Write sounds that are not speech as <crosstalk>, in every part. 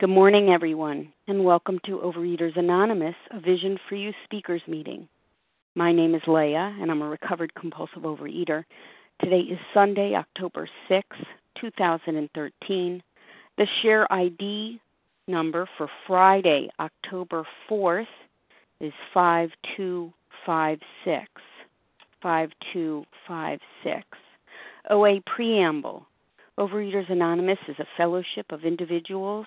Good morning, everyone, and welcome to Overeaters Anonymous, a Vision for You speakers meeting. My name is Leah, and I'm a recovered compulsive overeater. Today is Sunday, October 6, 2013. The share ID number for Friday, October 4th is 5256. 5256. OA Preamble. Overeaters Anonymous is a fellowship of individuals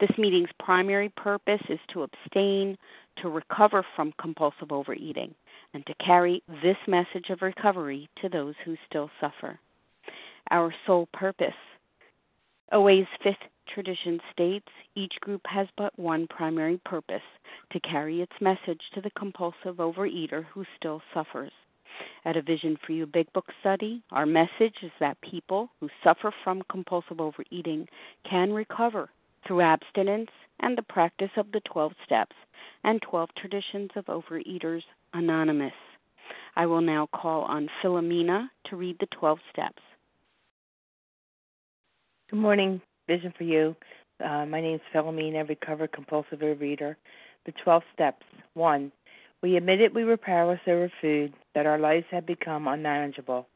This meeting's primary purpose is to abstain, to recover from compulsive overeating, and to carry this message of recovery to those who still suffer. Our sole purpose. OA's fifth tradition states each group has but one primary purpose to carry its message to the compulsive overeater who still suffers. At a Vision for You Big Book study, our message is that people who suffer from compulsive overeating can recover through abstinence and the practice of the 12 steps and 12 traditions of Overeaters Anonymous. I will now call on Philomena to read the 12 steps. Good morning, Vision for You. Uh, my name is Philomena, recovered compulsive overeater. The 12 steps. 1. We admitted we were powerless over food, that our lives had become unmanageable.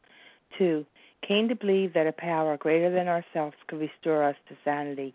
2. Came to believe that a power greater than ourselves could restore us to sanity.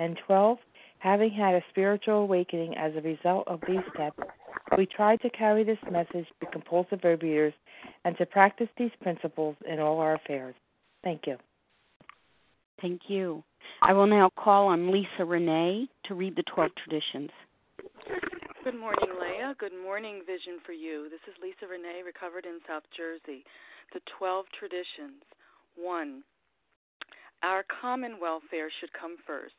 And 12, having had a spiritual awakening as a result of these steps, we try to carry this message to compulsive overeaters and to practice these principles in all our affairs. Thank you. Thank you. I will now call on Lisa Renee to read the 12 traditions. Good morning, Leah. Good morning, Vision for You. This is Lisa Renee, recovered in South Jersey. The 12 traditions. 1. Our common welfare should come first.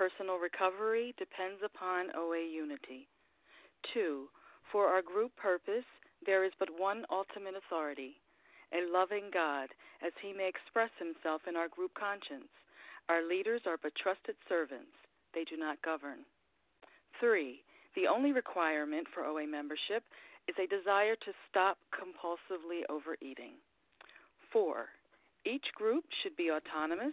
Personal recovery depends upon OA unity. 2. For our group purpose, there is but one ultimate authority, a loving God, as he may express himself in our group conscience. Our leaders are but trusted servants, they do not govern. 3. The only requirement for OA membership is a desire to stop compulsively overeating. 4. Each group should be autonomous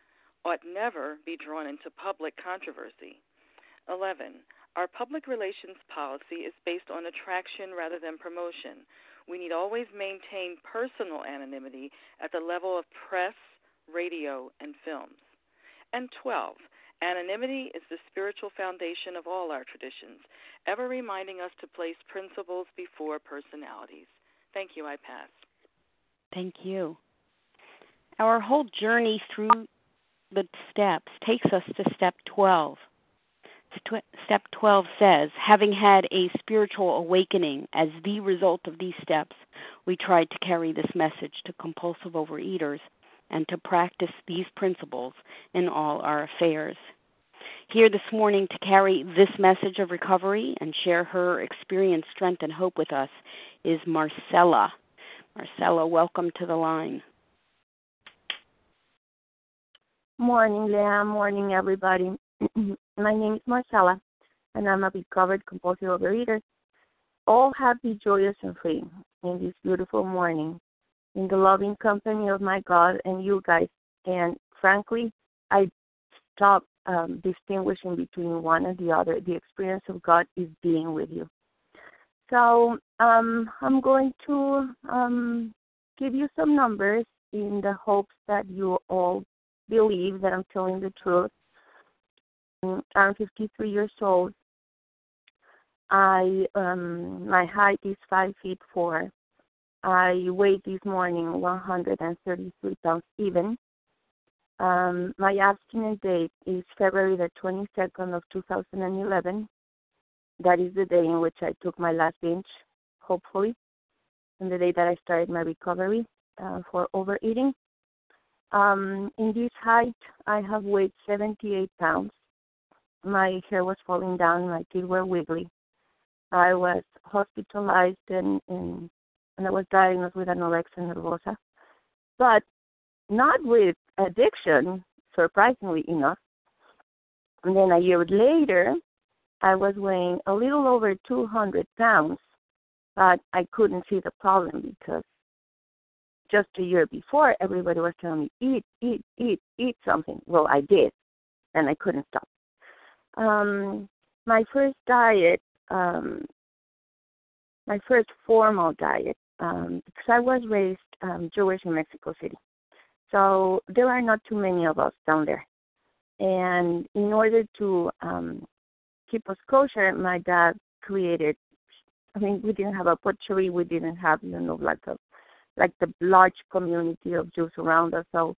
ought never be drawn into public controversy. 11. Our public relations policy is based on attraction rather than promotion. We need always maintain personal anonymity at the level of press, radio, and films. And 12. Anonymity is the spiritual foundation of all our traditions, ever reminding us to place principles before personalities. Thank you. I pass. Thank you. Our whole journey through the steps takes us to step 12. Step 12 says, having had a spiritual awakening as the result of these steps, we tried to carry this message to compulsive overeaters and to practice these principles in all our affairs. Here this morning to carry this message of recovery and share her experience, strength, and hope with us is Marcela. Marcela, welcome to the line. Morning, Leah. Morning, everybody. <clears throat> My name is Marcela, and I'm a recovered compulsive overeater. All happy, joyous, and free in this beautiful morning, in the loving company of my God and you guys. And frankly, I stopped um, distinguishing between one and the other. The experience of God is being with you. So um, I'm going to um, give you some numbers in the hopes that you all believe that I'm telling the truth. I'm 53 years old. I um, my height is five feet four. I weighed this morning 133 pounds even. Um, my abstinence date is February the 22nd of 2011. That is the day in which I took my last binge, hopefully, and the day that I started my recovery uh, for overeating. Um, in this height, I have weighed 78 pounds. My hair was falling down, my teeth were wiggly. I was hospitalized and, and, and I was diagnosed with anorexia nervosa, but not with addiction, surprisingly enough. And then a year later, I was weighing a little over 200 pounds, but I couldn't see the problem because just a year before, everybody was telling me, eat, eat, eat, eat something. Well, I did, and I couldn't stop. Um, my first diet, um, my first formal diet, um, because I was raised um, Jewish in Mexico City. So there are not too many of us down there. And in order to um, keep us kosher, my dad created, I mean, we didn't have a butchery, we didn't have, you know, like a like the large community of Jews around us. So,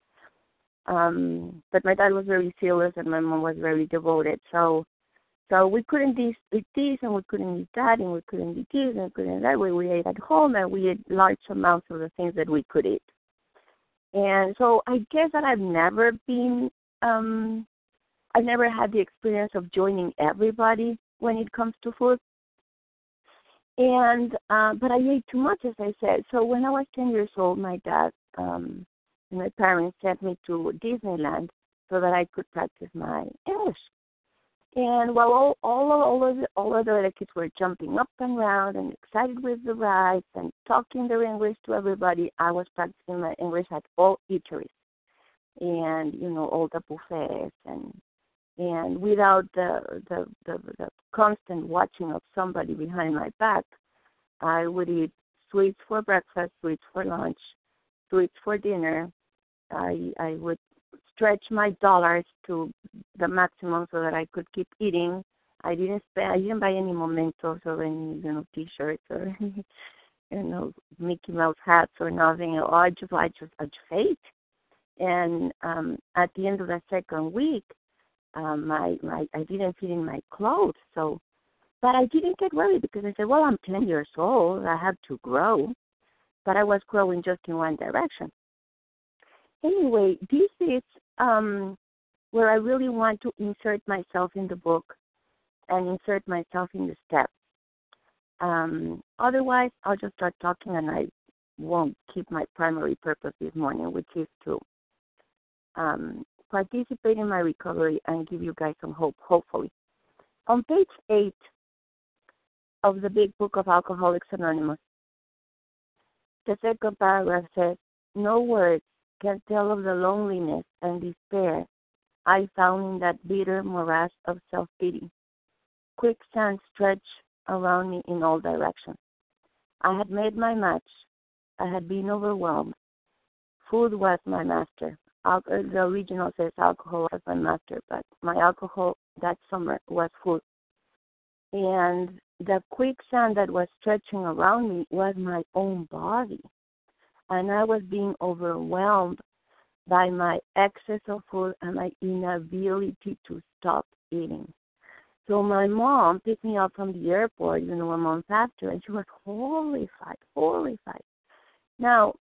um, but my dad was very serious and my mom was very devoted. So, so we couldn't eat this and we couldn't eat that and we couldn't eat this and we couldn't eat that. We, we ate at home and we ate large amounts of the things that we could eat. And so I guess that I've never been, um, I've never had the experience of joining everybody when it comes to food and uh, but I ate too much, as I said. So when I was ten years old, my dad um, and my parents sent me to Disneyland so that I could practice my English. And while all all all of the, all of the other kids were jumping up and around and excited with the rides and talking their English to everybody, I was practicing my English at all eateries, and you know all the buffets and and without the, the the the constant watching of somebody behind my back, I would eat sweets for breakfast, sweets for lunch, sweets for dinner. I I would stretch my dollars to the maximum so that I could keep eating. I didn't spend I didn't buy any mementos or any you know T-shirts or <laughs> you know Mickey Mouse hats or nothing. I just I just I just ate. And um at the end of the second week, um, my my I didn't fit in my clothes. So, but I didn't get worried because I said, well, I'm 10 years old. I have to grow, but I was growing just in one direction. Anyway, this is um, where I really want to insert myself in the book and insert myself in the steps. Um, otherwise, I'll just start talking and I won't keep my primary purpose this morning, which is to um, participate in my recovery and give you guys some hope, hopefully. On page 8 of the big book of Alcoholics Anonymous, the second paragraph says, No words can tell of the loneliness and despair I found in that bitter morass of self pity. quicksand stretched around me in all directions. I had made my match. I had been overwhelmed. Food was my master. Uh, the original says alcohol was my master, but my alcohol that summer was food. And the quicksand that was stretching around me was my own body. And I was being overwhelmed by my excess of food and my inability to stop eating. So my mom picked me up from the airport, you know, a month after, and she was horrified, horrified. Now,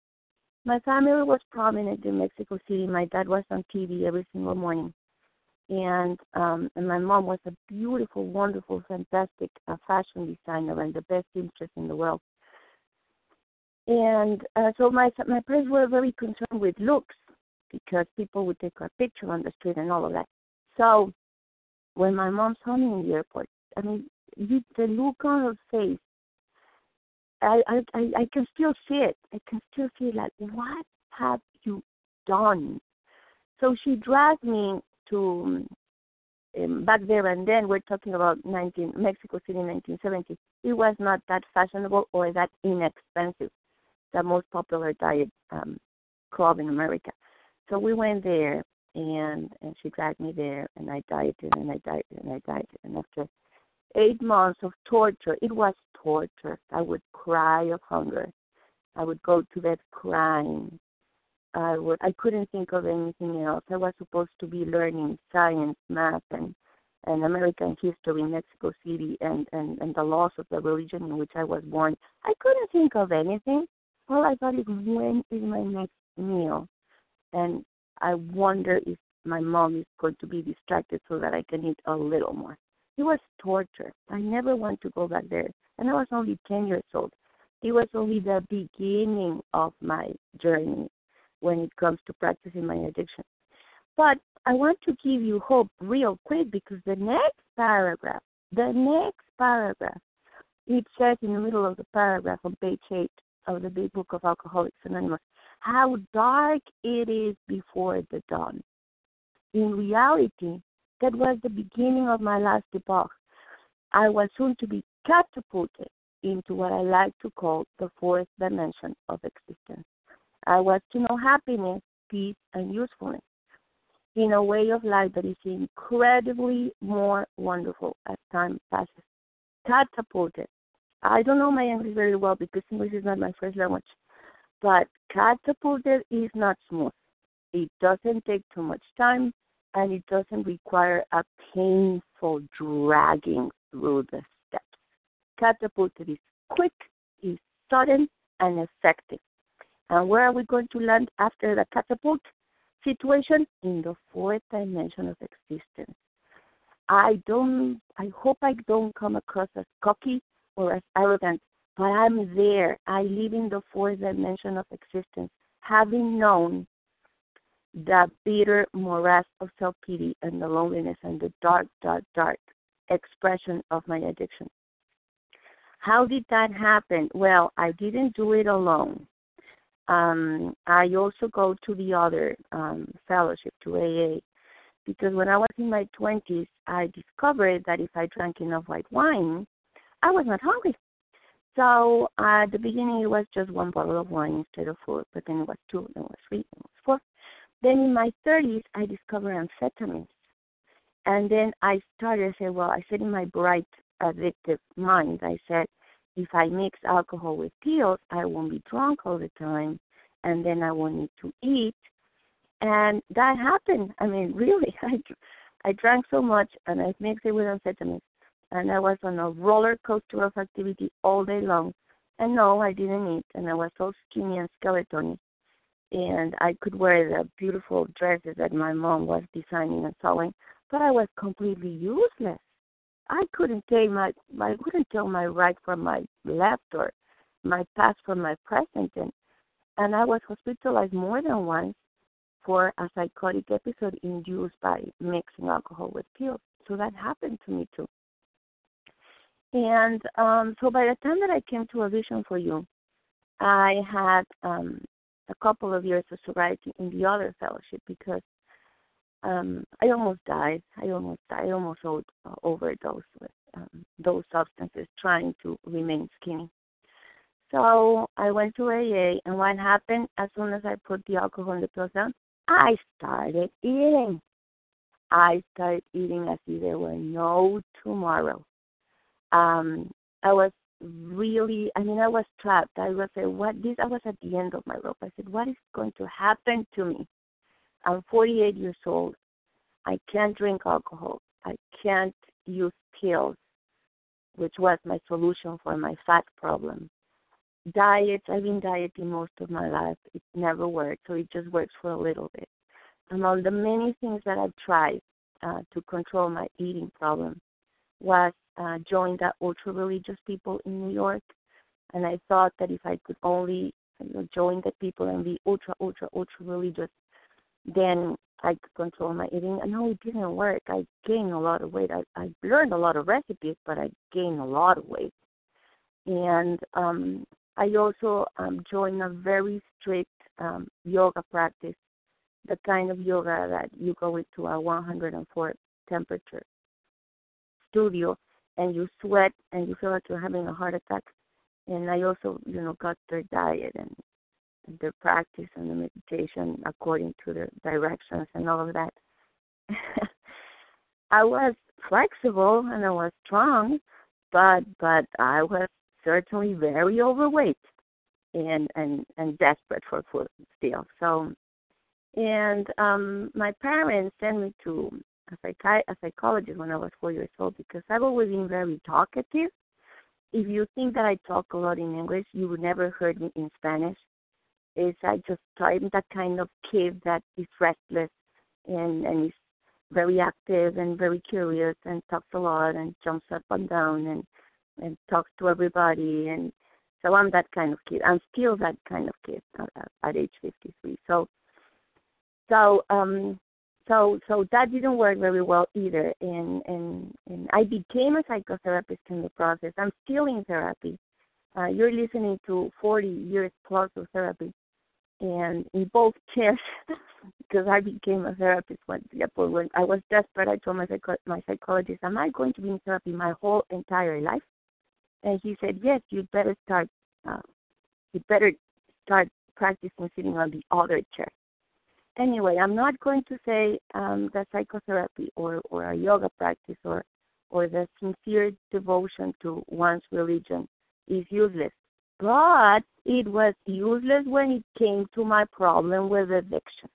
my family was prominent in Mexico City. My dad was on TV every single morning, and um, and my mom was a beautiful, wonderful, fantastic uh, fashion designer and the best interest in the world. And uh, so my my parents were very concerned with looks because people would take a picture on the street and all of that. So when my mom saw me in the airport, I mean, the, the look on her face, I, I I can still see it. I can still see like, what have you done? So she dragged me to um, back there and then we're talking about 19 Mexico City 1970. It was not that fashionable or that inexpensive. The most popular diet um, club in America. So we went there and and she dragged me there and I dieted and I dieted and I dieted and after eight months of torture, it was torture. I would cry of hunger. I would go to bed crying. I would I couldn't think of anything else. I was supposed to be learning science, math and and American history in Mexico City and, and, and the laws of the religion in which I was born. I couldn't think of anything. All I thought is when is my next meal? and I wonder if my mom is going to be distracted so that I can eat a little more. It was torture. I never want to go back there. And I was only 10 years old. It was only the beginning of my journey when it comes to practicing my addiction. But I want to give you hope real quick because the next paragraph, the next paragraph, it says in the middle of the paragraph on page 8 of the Big Book of Alcoholics Anonymous how dark it is before the dawn. In reality, that was the beginning of my last epoch. I was soon to be catapulted into what I like to call the fourth dimension of existence. I was to know happiness, peace, and usefulness in a way of life that is incredibly more wonderful as time passes. Catapulted. I don't know my English very well because English is not my first language. But catapulted is not smooth. It doesn't take too much time and it doesn't require a painful dragging through the steps. Catapulted is quick, is sudden, and effective. And where are we going to land after the catapult situation? In the fourth dimension of existence. I don't I hope I don't come across as cocky or as arrogant but I'm there. I live in the fourth dimension of existence, having known the bitter morass of self pity and the loneliness and the dark, dark, dark expression of my addiction. How did that happen? Well, I didn't do it alone. Um, I also go to the other um, fellowship, to AA, because when I was in my 20s, I discovered that if I drank enough white wine, I was not hungry. So uh, at the beginning, it was just one bottle of wine instead of four, but then it was two, then it was three, then it was four. Then in my 30s, I discovered amphetamines. And then I started, I said, well, I said in my bright, addictive mind, I said, if I mix alcohol with pills, I won't be drunk all the time, and then I won't need to eat. And that happened. I mean, <laughs> really, I, I drank so much, and I mixed it with amphetamines and I was on a roller coaster of activity all day long. And no, I didn't eat, and I was so skinny and skeleton, and I could wear the beautiful dresses that my mom was designing and sewing, but I was completely useless. I couldn't tell my I couldn't tell my right from my left or my past from my present, and and I was hospitalized more than once for a psychotic episode induced by mixing alcohol with pills. So that happened to me too. And um, so by the time that I came to a vision for you, I had um, a couple of years of sobriety in the other fellowship because um, I almost died. I almost. I almost overdosed with um, those substances, trying to remain skinny. So I went to AA, and what happened as soon as I put the alcohol in the pills down, I started eating. I started eating as if there were no tomorrow. Um, I was really, I mean, I was trapped. I was like, what this? I was at the end of my rope. I said, what is going to happen to me? I'm 48 years old. I can't drink alcohol. I can't use pills, which was my solution for my fat problem. diets I've been dieting most of my life. It never worked, so it just works for a little bit. Among the many things that I've tried uh, to control my eating problem was uh, join the ultra religious people in New York, and I thought that if I could only you know, join the people and be ultra, ultra, ultra religious, then I could control my eating. And no, it didn't work. I gained a lot of weight. I, I learned a lot of recipes, but I gained a lot of weight. And um, I also um, joined a very strict um, yoga practice, the kind of yoga that you go into a 104 temperature studio and you sweat and you feel like you're having a heart attack. And I also, you know, got their diet and their practice and the meditation according to their directions and all of that. <laughs> I was flexible and I was strong, but but I was certainly very overweight and and and desperate for food still. So, and um my parents sent me to a, psychi- a psychologist when I was four years old because I've always been very talkative. If you think that I talk a lot in English, you would never heard me in Spanish. Is I just I'm that kind of kid that is restless and and is very active and very curious and talks a lot and jumps up and down and and talks to everybody and so I'm that kind of kid. I'm still that kind of kid at, at age 53. So so um so so that didn't work very well either. And and and i became a psychotherapist in the process. I'm still in therapy. Uh, you're listening to 40 years plus of therapy. And in both <laughs> cases because i became a therapist when, when i was desperate i told my, psycho- my psychologist am i going to be in therapy my whole entire life? And he said yes you'd better start uh, you better start practicing sitting on the other chair anyway, I'm not going to say um, that psychotherapy or, or a yoga practice or or the sincere devotion to one's religion is useless. But it was useless when it came to my problem with addiction.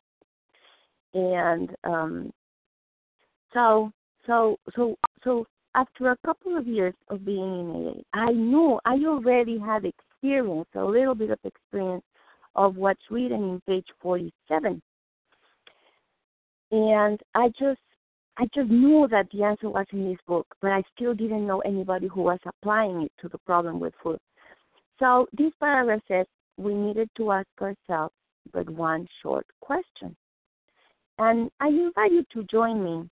And um, so so so so after a couple of years of being in AA, I knew I already had experience, a little bit of experience of what's written in page 47 and I just I just knew that the answer was in this book, but I still didn't know anybody who was applying it to the problem with food. So this paragraph says we needed to ask ourselves but one short question. And I invite you to join me.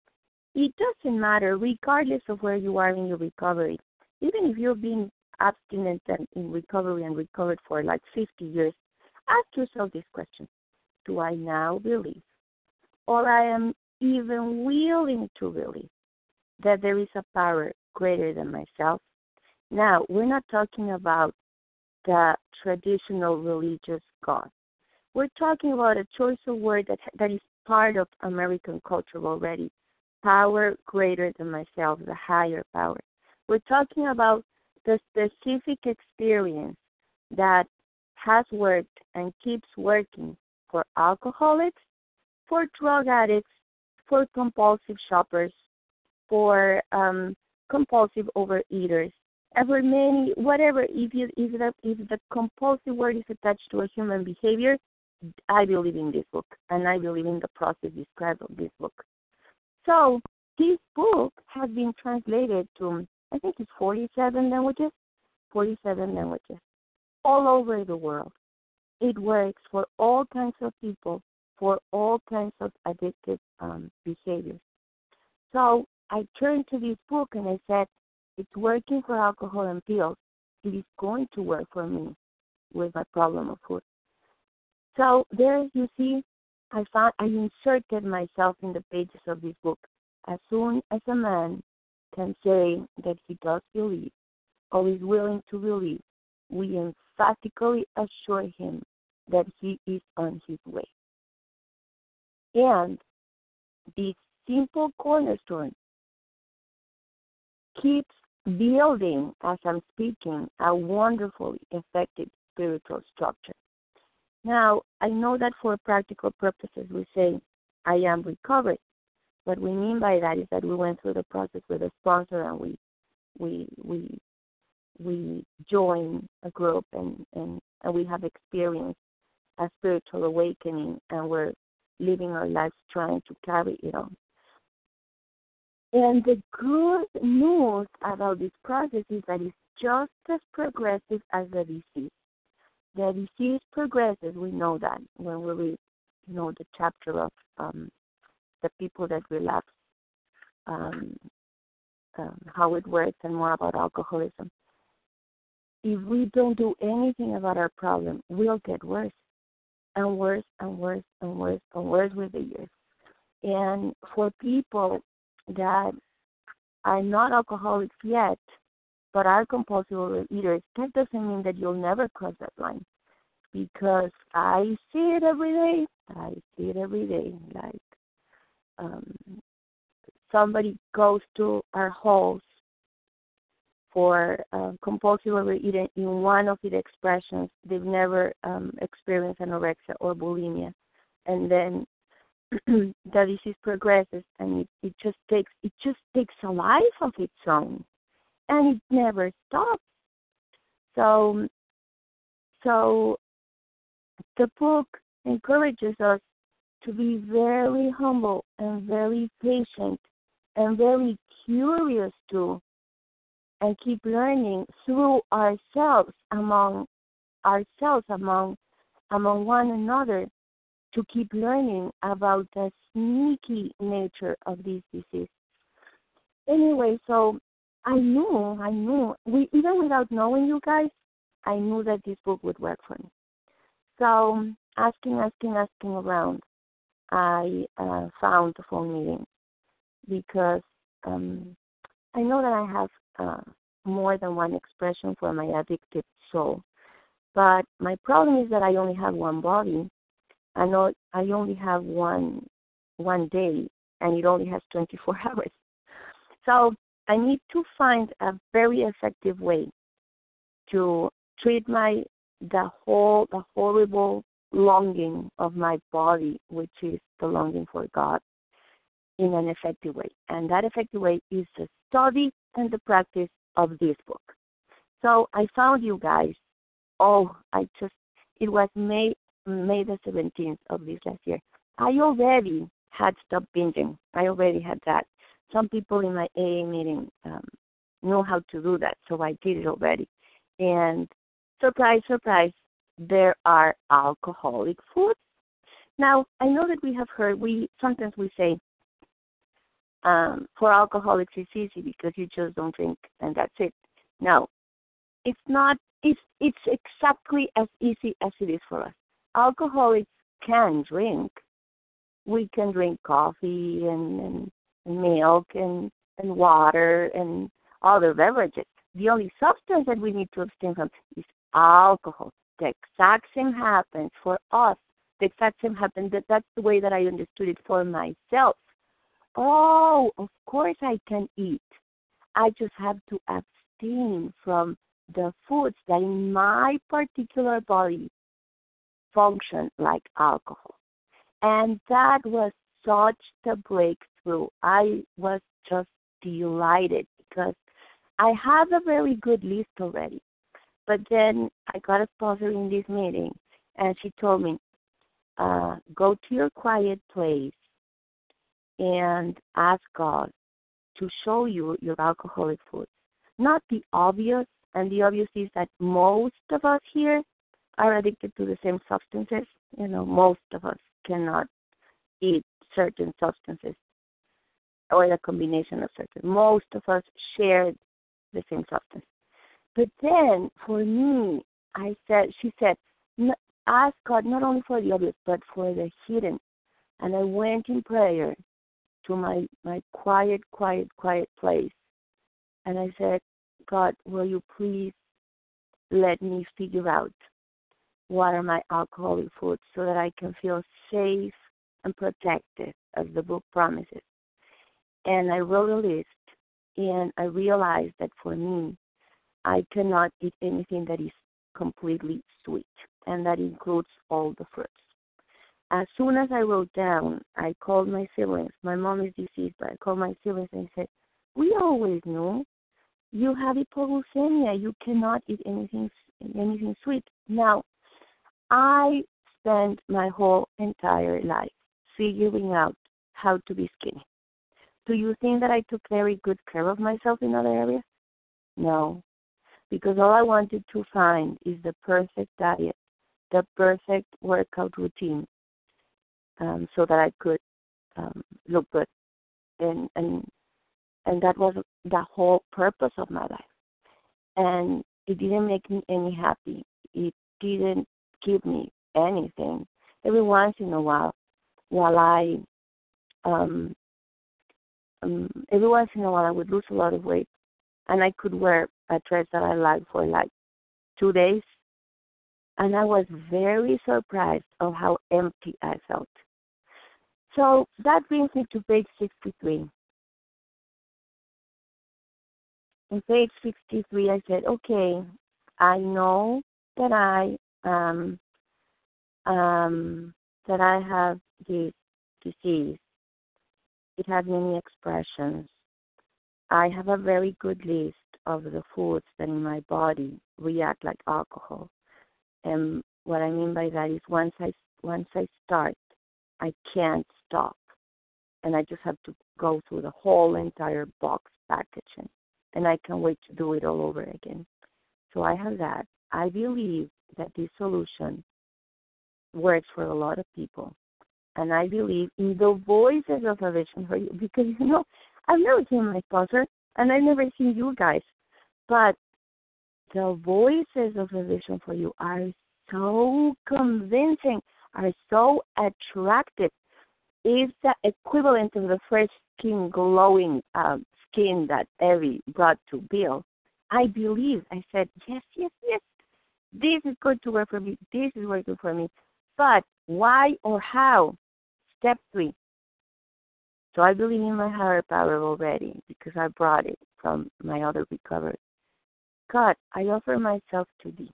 It doesn't matter, regardless of where you are in your recovery. Even if you've been abstinent and in recovery and recovered for like 50 years, ask yourself this question Do I now believe or I am even willing to believe that there is a power greater than myself. Now, we're not talking about the traditional religious God. We're talking about a choice of word that that is part of American culture already. Power greater than myself, the higher power. We're talking about the specific experience that has worked and keeps working for alcoholics for drug addicts, for compulsive shoppers, for um, compulsive overeaters, for many, whatever, if, you, if, the, if the compulsive word is attached to a human behavior, I believe in this book, and I believe in the process described in this book. So, this book has been translated to, I think it's 47 languages, 47 languages, all over the world. It works for all kinds of people for all kinds of addictive um, behaviors. So I turned to this book and I said, it's working for alcohol and pills. It is going to work for me with my problem of food. So there you see I found I inserted myself in the pages of this book. As soon as a man can say that he does believe or is willing to believe, we emphatically assure him that he is on his way. And this simple cornerstone keeps building, as I'm speaking, a wonderfully effective spiritual structure. Now, I know that for practical purposes we say, I am recovered. What we mean by that is that we went through the process with a sponsor and we we we we join a group and, and, and we have experienced a spiritual awakening and we're living our lives trying to carry it on. And the good news about this process is that it's just as progressive as the disease. The disease progresses, we know that when we read, you know, the chapter of um, the people that relapse, um, um, how it works, and more about alcoholism. If we don't do anything about our problem, we'll get worse and worse and worse and worse and worse with the years. And for people that are not alcoholics yet, but are compulsive overeaters, that doesn't mean that you'll never cross that line. Because I see it every day. I see it every day. Like um, somebody goes to our halls for uh, compulsive overeating in one of its expressions. They've never um, experienced anorexia or bulimia, and then <clears throat> the disease progresses, and it, it just takes it just takes a life of its own, and it never stops. So, so the book encourages us to be very humble and very patient and very curious too and keep learning through ourselves among ourselves among among one another to keep learning about the sneaky nature of this disease. Anyway, so I knew, I knew, we, even without knowing you guys, I knew that this book would work for me. So asking, asking, asking around, I uh, found the phone meeting because um, I know that I have uh, more than one expression for my addicted soul. But my problem is that I only have one body. I know I only have one one day, and it only has 24 <laughs> hours. So I need to find a very effective way to treat my the whole the horrible longing of my body, which is the longing for God, in an effective way. And that effective way is the study and the practice of this book. So I found you guys. Oh, I just it was May May the seventeenth of this last year. I already had stopped binging. I already had that. Some people in my AA meeting um, know how to do that, so I did it already. And surprise, surprise, there are alcoholic foods. Now I know that we have heard we sometimes we say um, for alcoholics, it's easy because you just don't drink and that's it. No, it's not. It's it's exactly as easy as it is for us. Alcoholics can drink. We can drink coffee and, and, milk and and water and other beverages. The only substance that we need to abstain from is alcohol. The exact same happens for us. The exact same happens. That that's the way that I understood it for myself. Oh, of course I can eat. I just have to abstain from the foods that in my particular body function like alcohol. And that was such the breakthrough. I was just delighted because I have a very good list already. But then I got a sponsor in this meeting, and she told me, uh, go to your quiet place and ask God to show you your alcoholic foods. Not the obvious, and the obvious is that most of us here are addicted to the same substances. You know, most of us cannot eat certain substances or the combination of certain. Most of us share the same substance. But then, for me, I said, she said, ask God not only for the obvious, but for the hidden And I went in prayer to my, my quiet, quiet, quiet place. And I said, God, will you please let me figure out what are my alcoholic foods so that I can feel safe and protected, as the book promises. And I wrote a list, and I realized that for me, I cannot eat anything that is completely sweet, and that includes all the fruits. As soon as I wrote down, I called my siblings. My mom is deceased, but I called my siblings and said, "We always knew you have hypoglycemia. You cannot eat anything anything sweet." Now, I spent my whole entire life figuring out how to be skinny. Do you think that I took very good care of myself in other areas? No, because all I wanted to find is the perfect diet, the perfect workout routine, um, so that I could um, look good, and and and that was the whole purpose of my life. And it didn't make me any happy. It didn't give me anything. Every once in a while, while I um, um every once in a while I would lose a lot of weight and I could wear a dress that I liked for like two days and I was very surprised of how empty I felt. So that brings me to page 63. On page 63, I said, okay, I know that I um, um, that I have this disease. It has many expressions. I have a very good list of the foods that in my body react like alcohol. And what I mean by that is once I once I start, I can't stop, and I just have to go through the whole entire box packaging, and I can't wait to do it all over again. So I have that. I believe that this solution works for a lot of people. And I believe in the voices of a vision for you because you know, I've never seen my sponsor and I've never seen you guys. But the voices of a vision for you are so convincing, are so attractive. is the equivalent of the fresh skin glowing uh, skin that Ebby brought to Bill. I believe. I said, yes, yes, yes. This is going to work for me. This is working for me. But why or how? Step three. So I believe in my higher power already because I brought it from my other recovery. God, I offer myself to thee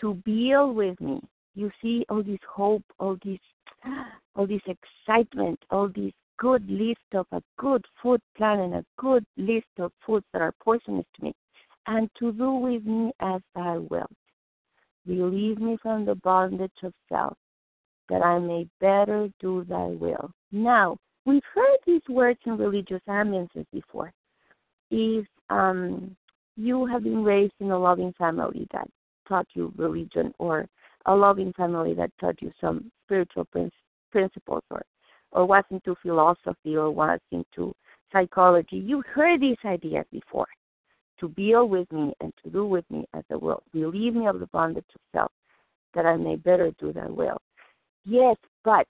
to deal with me. You see all this hope, all this <gasps> all this excitement, all this good list of a good food plan and a good list of foods that are poisonous to me, and to do with me as I will. Relieve me from the bondage of self, that I may better do thy will. Now, we've heard these words in religious ambiances before. If um, you have been raised in a loving family that taught you religion, or a loving family that taught you some spiritual principles, or, or was into philosophy, or was into psychology, you've heard these ideas before to deal with me and to do with me as I will. Relieve me of the bondage of self, that I may better do thy will. Yes, but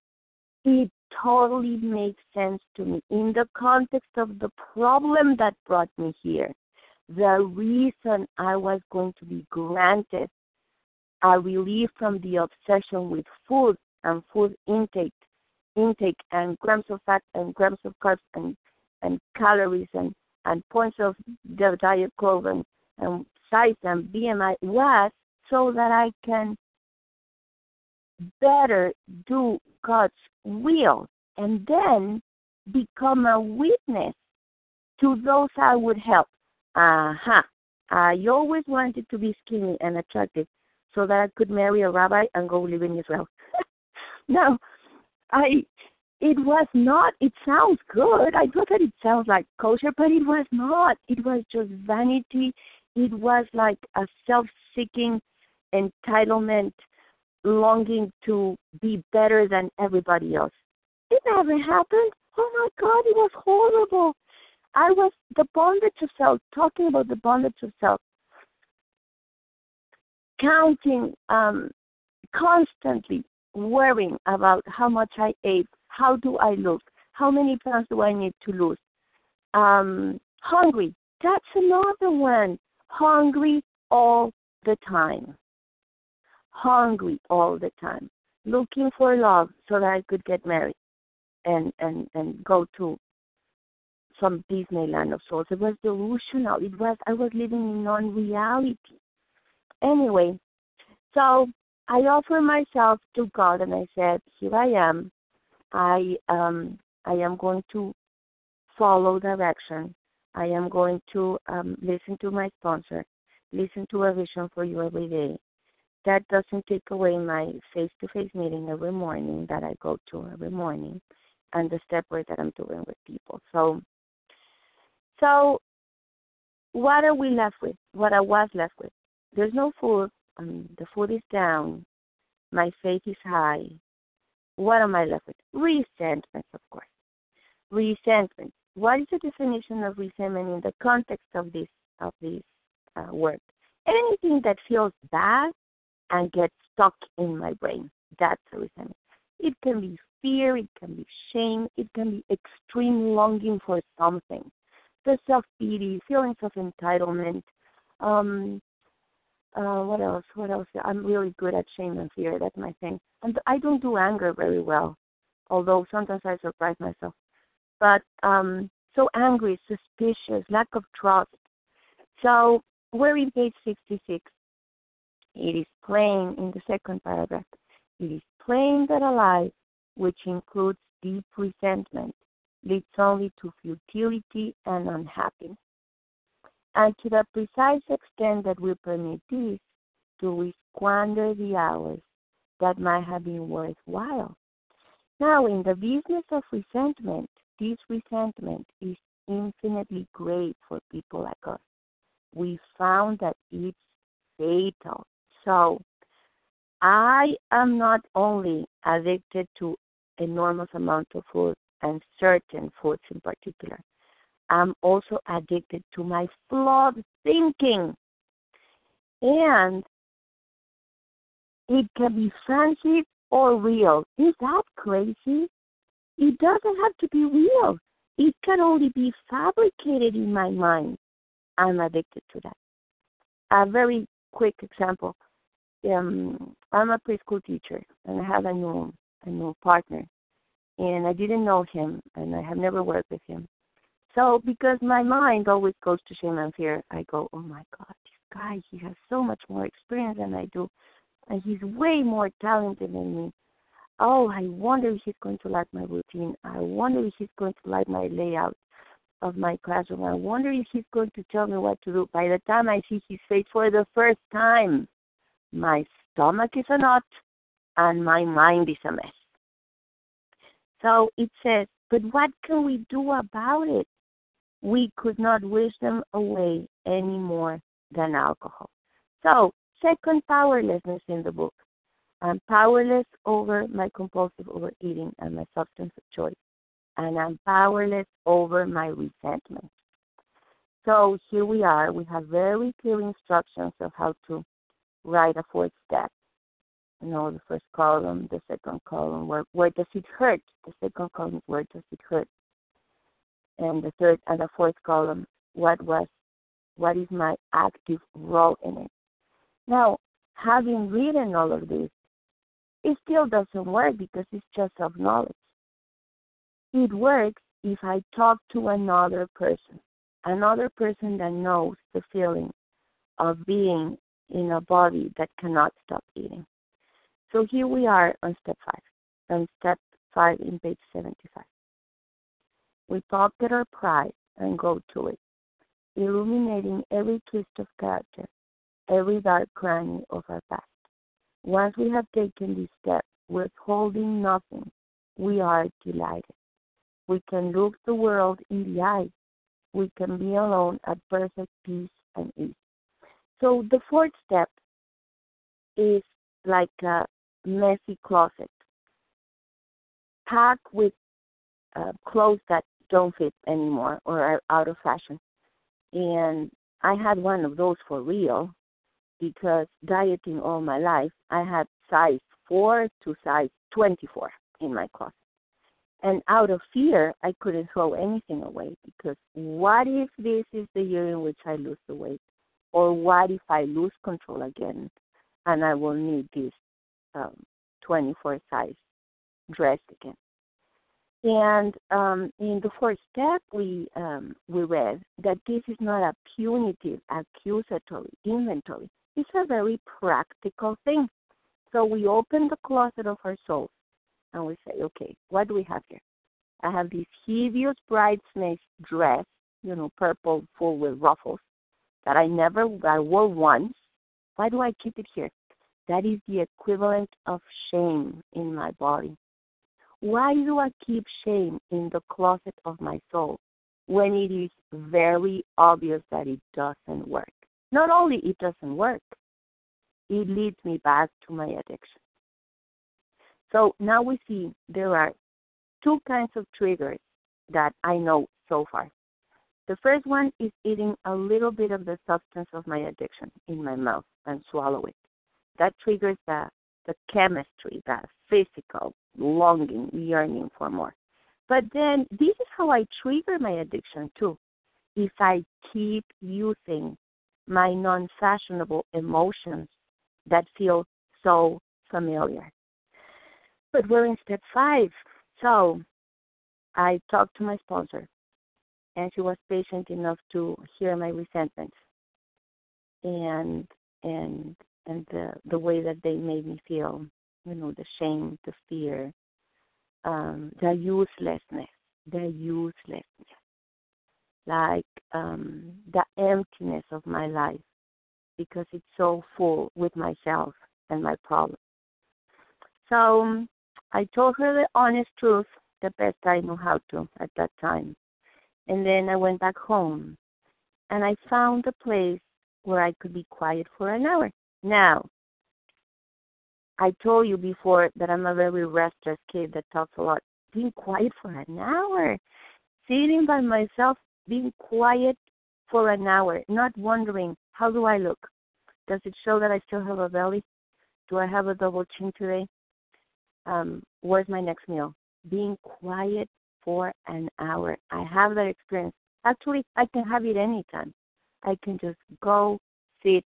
it totally makes sense to me in the context of the problem that brought me here. The reason I was going to be granted a relief from the obsession with food and food intake, intake and grams of fat and grams of carbs and and calories and and points of the diet curve and, and size and BMI was so that I can better do God's will and then become a witness to those I would help. Uh huh. I always wanted to be skinny and attractive so that I could marry a rabbi and go live in Israel. <laughs> now, I it was not it sounds good. I thought that it sounds like kosher but it was not. It was just vanity. It was like a self seeking entitlement longing to be better than everybody else. It never happened. Oh my god it was horrible. I was the bondage of self talking about the bondage of self counting um constantly worrying about how much I ate, how do I look, how many pounds do I need to lose. Um, hungry, that's another one. Hungry all the time. Hungry all the time. Looking for love so that I could get married and and and go to some Disneyland of sorts. It was delusional. It was I was living in non-reality. Anyway, so I offered myself to God and I said, "Here I am. I um I am going to follow direction. I am going to um, listen to my sponsor, listen to a vision for you every day. That doesn't take away my face-to-face meeting every morning that I go to every morning, and the step work that I'm doing with people. So so, what are we left with? What I was left with? There's no food. Um, the food is down. My faith is high. What am I left with? Resentment, of course. Resentment. What is the definition of resentment in the context of this of this uh, work? Anything that feels bad and gets stuck in my brain. That's a resentment. It can be fear. It can be shame. It can be extreme longing for something the self pity, feelings of entitlement. Um, uh, what else? What else? I'm really good at shame and fear. That's my thing. And I don't do anger very well, although sometimes I surprise myself. But um, so angry, suspicious, lack of trust. So we're in page 66. It is plain in the second paragraph. It is plain that a life which includes deep resentment leads only to futility and unhappiness. And to the precise extent that we permit this, do we squander the hours that might have been worthwhile. Now, in the business of resentment, this resentment is infinitely great for people like us. We found that it's fatal. So, I am not only addicted to enormous amount of food, and certain foods in particular. I'm also addicted to my flawed thinking. And it can be fancy or real. Is that crazy? It doesn't have to be real. It can only be fabricated in my mind. I'm addicted to that. A very quick example. Um, I'm a preschool teacher, and I have a new a new partner and I didn't know him, and I have never worked with him. So, because my mind always goes to shame and fear, I go, oh my God, this guy, he has so much more experience than I do, and he's way more talented than me. Oh, I wonder if he's going to like my routine. I wonder if he's going to like my layout of my classroom. I wonder if he's going to tell me what to do. By the time I see his face for the first time, my stomach is a knot and my mind is a mess. So it says, but what can we do about it? We could not wish them away any more than alcohol. So, second powerlessness in the book. I'm powerless over my compulsive overeating and my substance of choice. And I'm powerless over my resentment. So here we are. We have very clear instructions of how to write a fourth step you know, the first column, the second column, where where does it hurt? The second column, where does it hurt? And the third and the fourth column, what was what is my active role in it? Now, having written all of this, it still doesn't work because it's just of knowledge. It works if I talk to another person, another person that knows the feeling of being in a body that cannot stop eating. So here we are on step five, on step five in page 75. We pocket our pride and go to it, illuminating every twist of character, every dark cranny of our past. Once we have taken this step, withholding nothing, we are delighted. We can look the world in the eye. We can be alone at perfect peace and ease. So the fourth step is like a messy closet. Pack with uh, clothes that don't fit anymore or are out of fashion. And I had one of those for real because dieting all my life, I had size 4 to size 24 in my closet. And out of fear, I couldn't throw anything away because what if this is the year in which I lose the weight? Or what if I lose control again and I will need this um, 24 size dress again? And um, in the fourth step, we um, we read that this is not a punitive, accusatory inventory. It's a very practical thing. So we open the closet of our souls and we say, okay, what do we have here? I have this hideous bridesmaid dress, you know, purple, full with ruffles, that I never I wore once. Why do I keep it here? That is the equivalent of shame in my body. Why do I keep shame in the closet of my soul when it is very obvious that it doesn't work? Not only it doesn't work, it leads me back to my addiction. So now we see there are two kinds of triggers that I know so far. The first one is eating a little bit of the substance of my addiction in my mouth and swallow it. That triggers the, the chemistry, the physical longing, yearning for more. But then this is how I trigger my addiction too. If I keep using my non fashionable emotions that feel so familiar. But we're in step five. So I talked to my sponsor, and she was patient enough to hear my resentment and and and the the way that they made me feel you know, the shame, the fear, um, the uselessness, the uselessness, like um, the emptiness of my life because it's so full with myself and my problems. So um, I told her the honest truth, the best I knew how to at that time. And then I went back home and I found a place where I could be quiet for an hour. Now, I told you before that I'm a very restless kid that talks a lot. Being quiet for an hour, sitting by myself, being quiet for an hour, not wondering how do I look. Does it show that I still have a belly? Do I have a double chin today? Um, where's my next meal? Being quiet for an hour. I have that experience. Actually, I can have it anytime. I can just go, sit,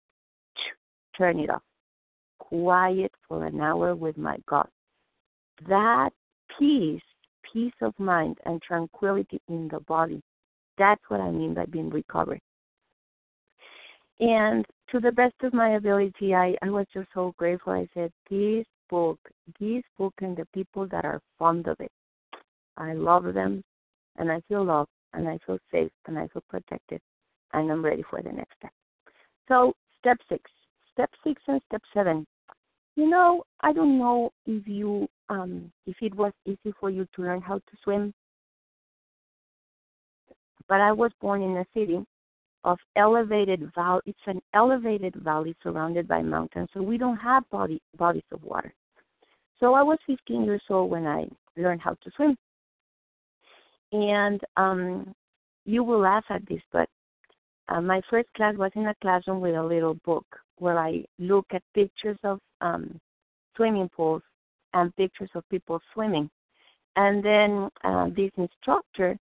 turn it off quiet for an hour with my God. That peace, peace of mind, and tranquility in the body, that's what I mean by being recovered. And to the best of my ability, I, I was just so grateful. I said, This book, this book, and the people that are fond of it, I love them, and I feel loved, and I feel safe, and I feel protected, and I'm ready for the next step. So, step six. Step six and step seven you know, I don't know if you um if it was easy for you to learn how to swim. But I was born in a city of elevated valley. It's an elevated valley surrounded by mountains, so we don't have body bodies of water. So I was 15 years old when I learned how to swim. And um, you will laugh at this, but uh, my first class was in a classroom with a little book where I look at pictures of um, swimming pools and pictures of people swimming. And then uh, this instructor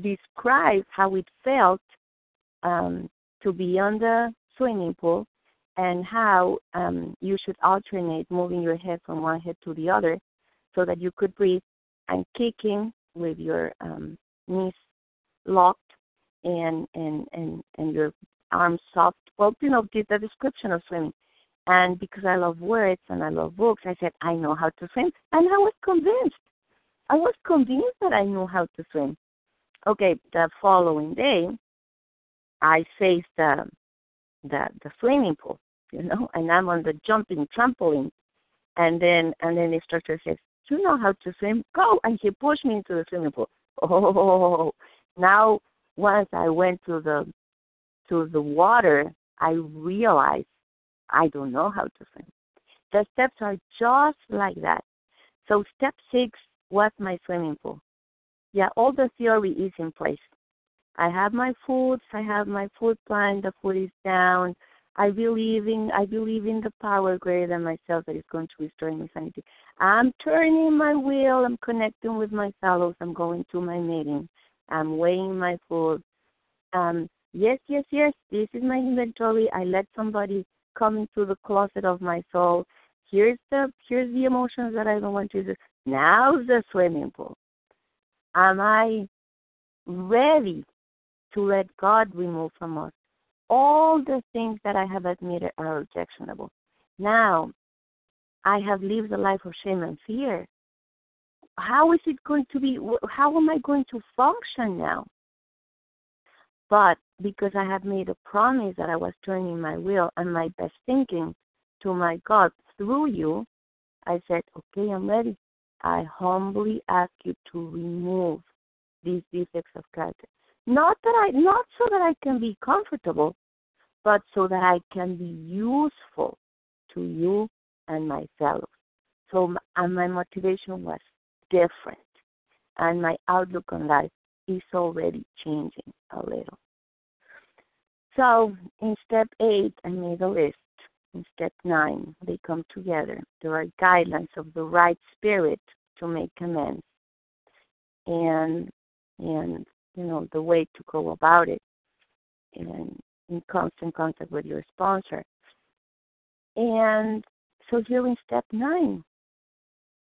described how it felt um, to be on the swimming pool and how um, you should alternate moving your head from one head to the other so that you could breathe and kicking with your um, knees locked and, and, and, and your arms soft. Well, you know, the, the description of swimming. And because I love words and I love books, I said, I know how to swim. And I was convinced. I was convinced that I knew how to swim. Okay, the following day, I faced the, the, the swimming pool, you know, <laughs> and I'm on the jumping trampoline. And then, and then the instructor says, you know how to swim? Go. And he pushed me into the swimming pool. <laughs> Oh, now once I went to the to the water, I realized I don't know how to swim. The steps are just like that. So step six was my swimming pool. Yeah, all the theory is in place. I have my foods, I have my food plan, the food is down, I believe in I believe in the power greater than myself that is going to restore me sanity. I'm turning my wheel. I'm connecting with my fellows. I'm going to my meeting. I'm weighing my food. Um, yes, yes, yes. This is my inventory. I let somebody come into the closet of my soul. Here's the here's the emotions that I don't want to do. Now's the swimming pool. Am I ready to let God remove from us all the things that I have admitted are objectionable. Now, I have lived a life of shame and fear. How is it going to be? How am I going to function now? But because I have made a promise that I was turning my will and my best thinking to my God through you, I said, okay, I'm ready. I humbly ask you to remove these defects of character. Not that I, not so that I can be comfortable, but so that I can be useful to you and my fellows. So, and my motivation was different, and my outlook on life is already changing a little. So, in step eight, I made a list. In step nine, they come together. There are guidelines of the right spirit to make amends, and and you know, the way to go about it and in constant contact with your sponsor. And so here in step nine,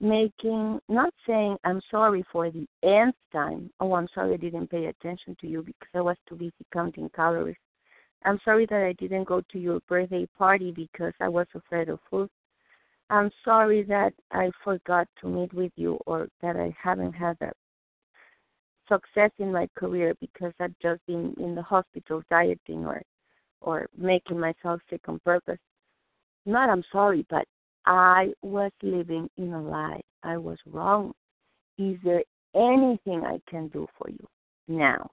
making not saying I'm sorry for the nth time. Oh, I'm sorry I didn't pay attention to you because I was too busy counting calories. I'm sorry that I didn't go to your birthday party because I was afraid of food. I'm sorry that I forgot to meet with you or that I haven't had a success in my career because I've just been in the hospital dieting or or making myself sick on purpose. Not I'm sorry, but I was living in a lie. I was wrong. Is there anything I can do for you now?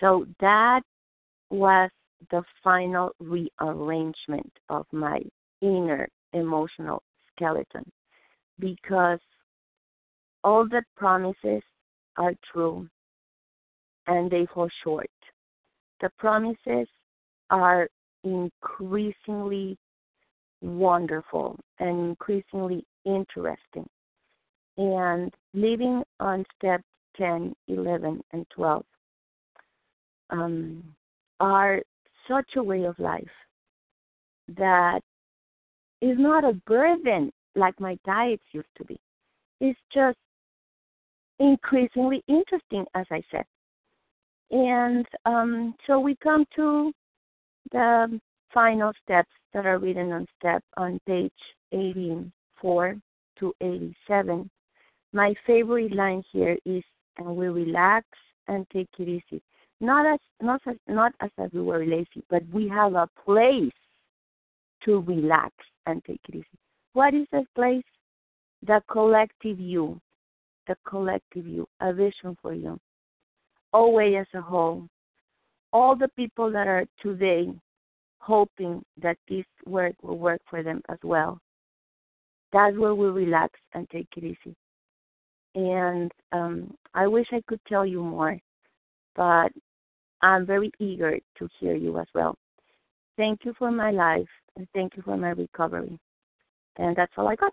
So that was the final rearrangement of my inner emotional skeleton because all the promises are true and they fall short. The promises are increasingly wonderful and increasingly interesting. And living on step 10, 11, and 12 um, are such a way of life that is not a burden like my diets used to be. It's just increasingly interesting, as I said. And um, so we come to the final steps that are written on step on page 84 to 87. My favorite line here is, and we relax and take it easy. Not as not as not as if we were lazy, but we have a place to relax and take it easy. What is that place? The collective you, the collective you, a vision for you. OA as a whole, all the people that are today hoping that this work will work for them as well. That's where we relax and take it easy. And um, I wish I could tell you more, but I'm very eager to hear you as well. Thank you for my life and thank you for my recovery. And that's all I got.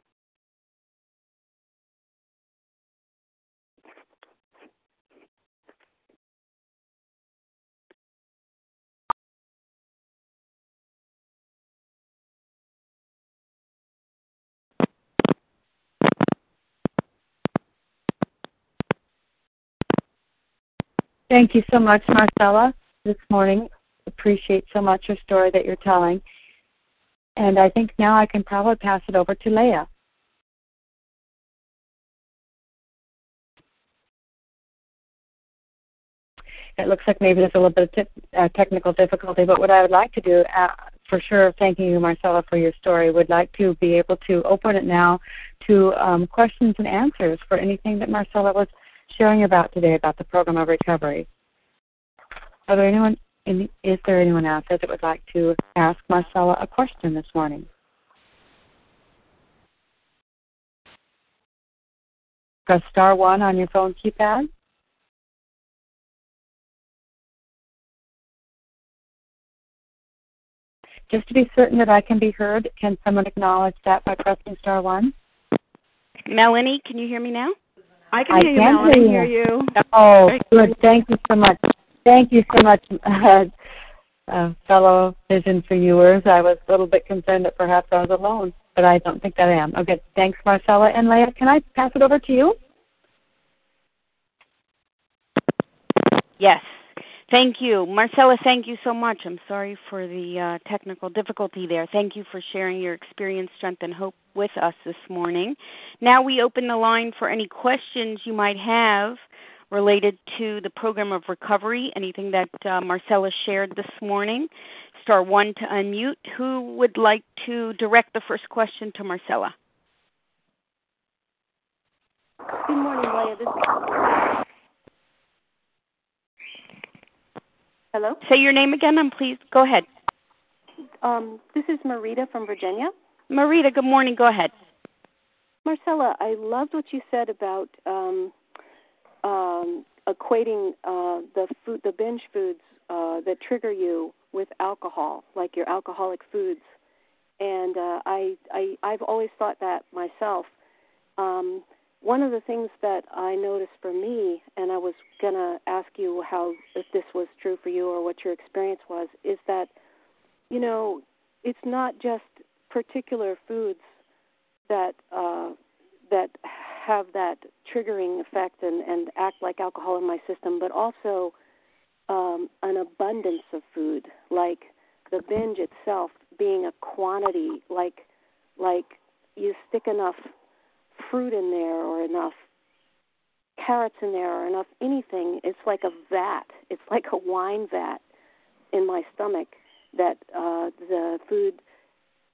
Thank you so much, Marcela, this morning. Appreciate so much your story that you're telling. And I think now I can probably pass it over to Leah. It looks like maybe there's a little bit of t- uh, technical difficulty, but what I would like to do, uh, for sure, thanking you, Marcela, for your story, would like to be able to open it now to um, questions and answers for anything that Marcela was sharing about today about the program of recovery. Are there anyone? Is there anyone out there that would like to ask Marcela a question this morning? Press star one on your phone keypad. just to be certain that I can be heard, can someone acknowledge that by pressing star one? Melanie, can you hear me now? I can hear you, Melanie. Hear you. Oh, good. Thank you so much. Thank you so much, <laughs> uh, uh, fellow Vision for viewers. I was a little bit concerned that perhaps I was alone, but I don't think that I am. Okay, thanks, Marcela and Leah. Can I pass it over to you? Yes. Thank you. Marcela, thank you so much. I'm sorry for the uh, technical difficulty there. Thank you for sharing your experience, strength, and hope with us this morning. Now we open the line for any questions you might have related to the program of recovery, anything that uh, Marcela shared this morning. Star one to unmute. Who would like to direct the first question to Marcela? Good morning, Leah. This is Hello? Say your name again and please go ahead. Um, this is Marita from Virginia. Marita, good morning. Go ahead. Marcela, I loved what you said about um, um, equating uh, the food, the binge foods uh, that trigger you with alcohol, like your alcoholic foods. And uh, I, I, I've always thought that myself. Um, one of the things that I noticed for me, and I was going to ask you how, if this was true for you or what your experience was, is that, you know, it's not just particular foods that uh, that have that triggering effect and, and act like alcohol in my system, but also um, an abundance of food, like the binge itself being a quantity, like like you stick enough fruit in there or enough carrots in there or enough anything, it's like a vat. It's like a wine vat in my stomach that uh, the food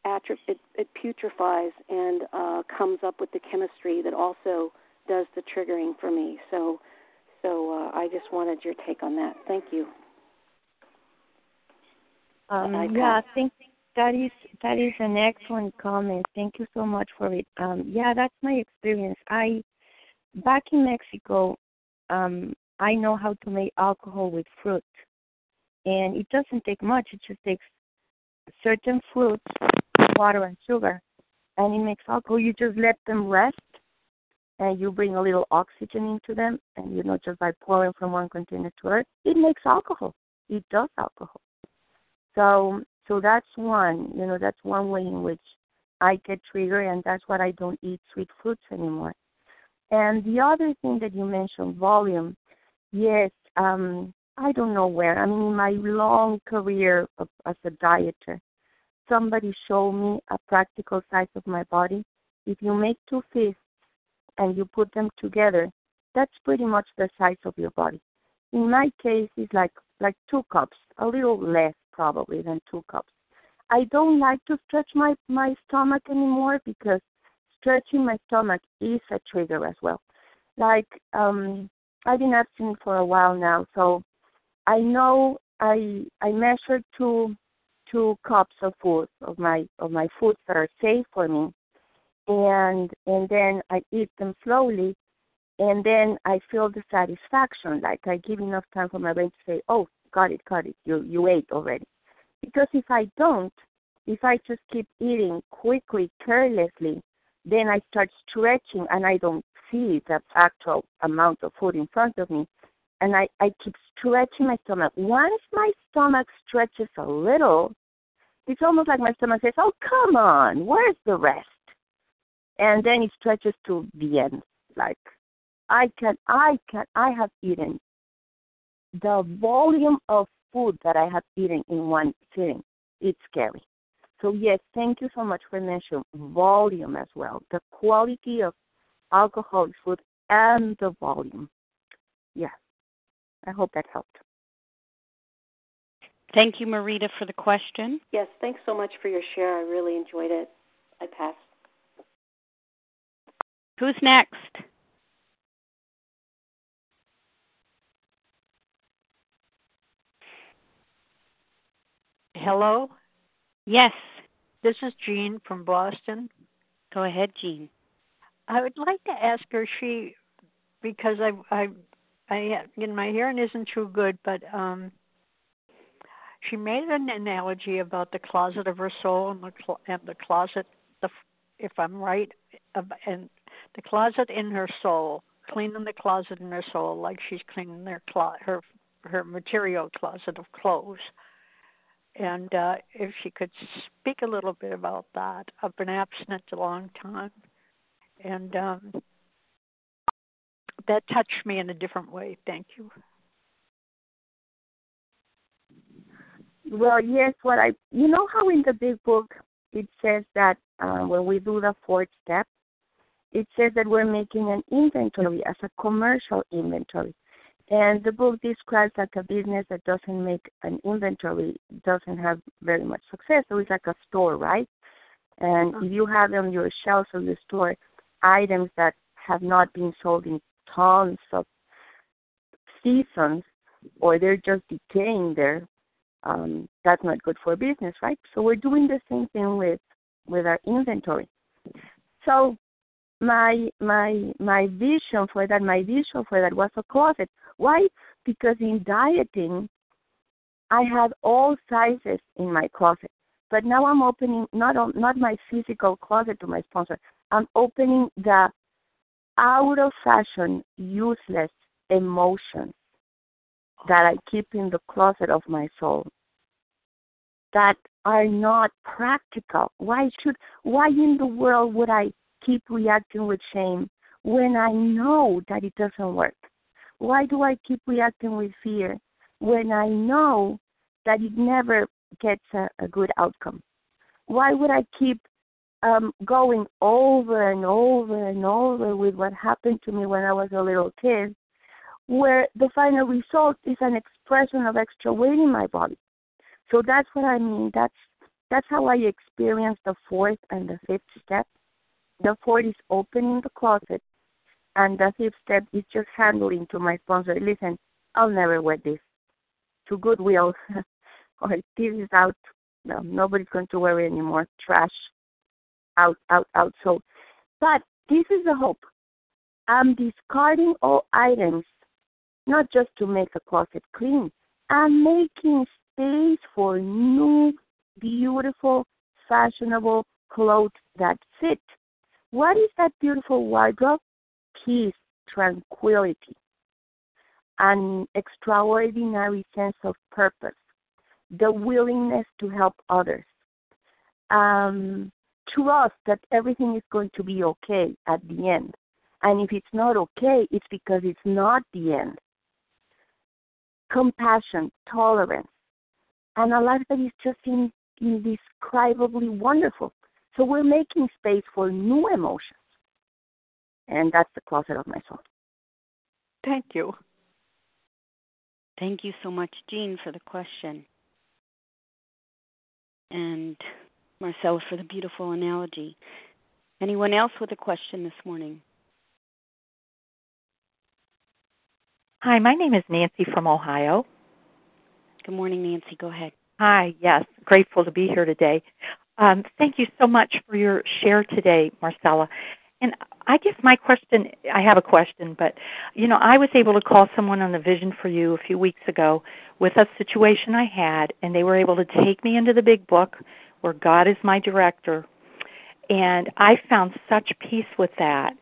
atri- it, it putrefies and uh, comes up with the chemistry that also does the triggering for me. So, so uh, I just wanted your take on that. Thank you. Um, yeah, thank that is that is an excellent comment. Thank you so much for it. Um, yeah, that's my experience. I back in Mexico, um, I know how to make alcohol with fruit, and it doesn't take much. It just takes certain fruits, water, and sugar, and it makes alcohol. You just let them rest, and you bring a little oxygen into them, and you know just by pouring from one container to another, it makes alcohol. It does alcohol. So so that's one, you know, that's one way in which I get triggered, and that's why I don't eat sweet fruits anymore. And the other thing that you mentioned, volume, yes, um, I don't know where. I mean, in my long career of, as a dieter, somebody showed me a practical size of my body. If you make two fists and you put them together, that's pretty much the size of your body. In my case, it's like like two cups, a little less probably than two cups. I don't like to stretch my my stomach anymore because stretching my stomach is a trigger as well. Like um I've been abstinent for a while now, so I know I I measure two two cups of food of my of my foods that are safe for me, and and then I eat them slowly, and then I feel the satisfaction. Like I give enough time for my brain to say, "Oh, got it, got it. You you ate already. Because if I don't, if I just keep eating quickly, carelessly, then I start stretching and I don't see the actual amount of food in front of me. And I, I keep stretching my stomach. Once my stomach stretches a little, it's almost like my stomach says, Oh, come on, where's the rest? And then it stretches to the end. Like, I can, I can, I have eaten the volume of food that I have eaten in one sitting, it's scary. So yes, thank you so much for mentioning volume as well. The quality of alcoholic food and the volume. Yes. I hope that helped. Thank you, Marita, for the question. Yes, thanks so much for your share. I really enjoyed it. I pass. Who's next? Hello? Yes. This is Jean from Boston. Go ahead, Jean. I would like to ask her she because I I I you know, my hearing isn't too good, but um she made an analogy about the closet of her soul and the cl- and the closet the if I'm right and the closet in her soul cleaning the closet in her soul like she's cleaning their clo- her her material closet of clothes and uh if she could speak a little bit about that I've been abstinent a long time. And um that touched me in a different way. Thank you. Well, yes, what I, you know how in the big book it says that uh, when we do the fourth step, it says that we're making an inventory as a commercial inventory. And the book describes like a business that doesn't make an inventory, doesn't have very much success. So it's like a store, right? And if you have on your shelves of the store items that have not been sold in tons of seasons, or they're just decaying there, um, that's not good for business, right? So we're doing the same thing with with our inventory. So my my my vision for that, my vision for that was a closet. Why? Because in dieting, I had all sizes in my closet, but now I'm opening not not my physical closet to my sponsor. I'm opening the out of fashion, useless emotions that I keep in the closet of my soul that are not practical. Why should why in the world would I keep reacting with shame when I know that it doesn't work? Why do I keep reacting with fear when I know that it never gets a, a good outcome? Why would I keep um, going over and over and over with what happened to me when I was a little kid where the final result is an expression of extra weight in my body. So that's what I mean. That's that's how I experience the fourth and the fifth step. The fourth is opening the closet, and the fifth step is just handling to my sponsor. Listen, I'll never wear this. To Goodwill, <laughs> or this is out. No, nobody's going to wear it anymore. Trash. Out, out, out. So, but this is the hope. I'm discarding all items not just to make the closet clean. I'm making space for new, beautiful, fashionable clothes that fit. What is that beautiful wardrobe? Peace, tranquility, an extraordinary sense of purpose, the willingness to help others, um, trust that everything is going to be okay at the end. And if it's not okay, it's because it's not the end compassion, tolerance, and a life that is just in, indescribably wonderful. So we're making space for new emotions. And that's the closet of my soul. Thank you. Thank you so much, Jean, for the question. And Marcela for the beautiful analogy. Anyone else with a question this morning? Hi, my name is Nancy from Ohio. Good morning, Nancy. Go ahead. Hi, yes, grateful to be here today. Um, thank you so much for your share today, Marcela. And I guess my question, I have a question, but you know, I was able to call someone on the Vision for You a few weeks ago with a situation I had, and they were able to take me into the big book where God is my director. And I found such peace with that.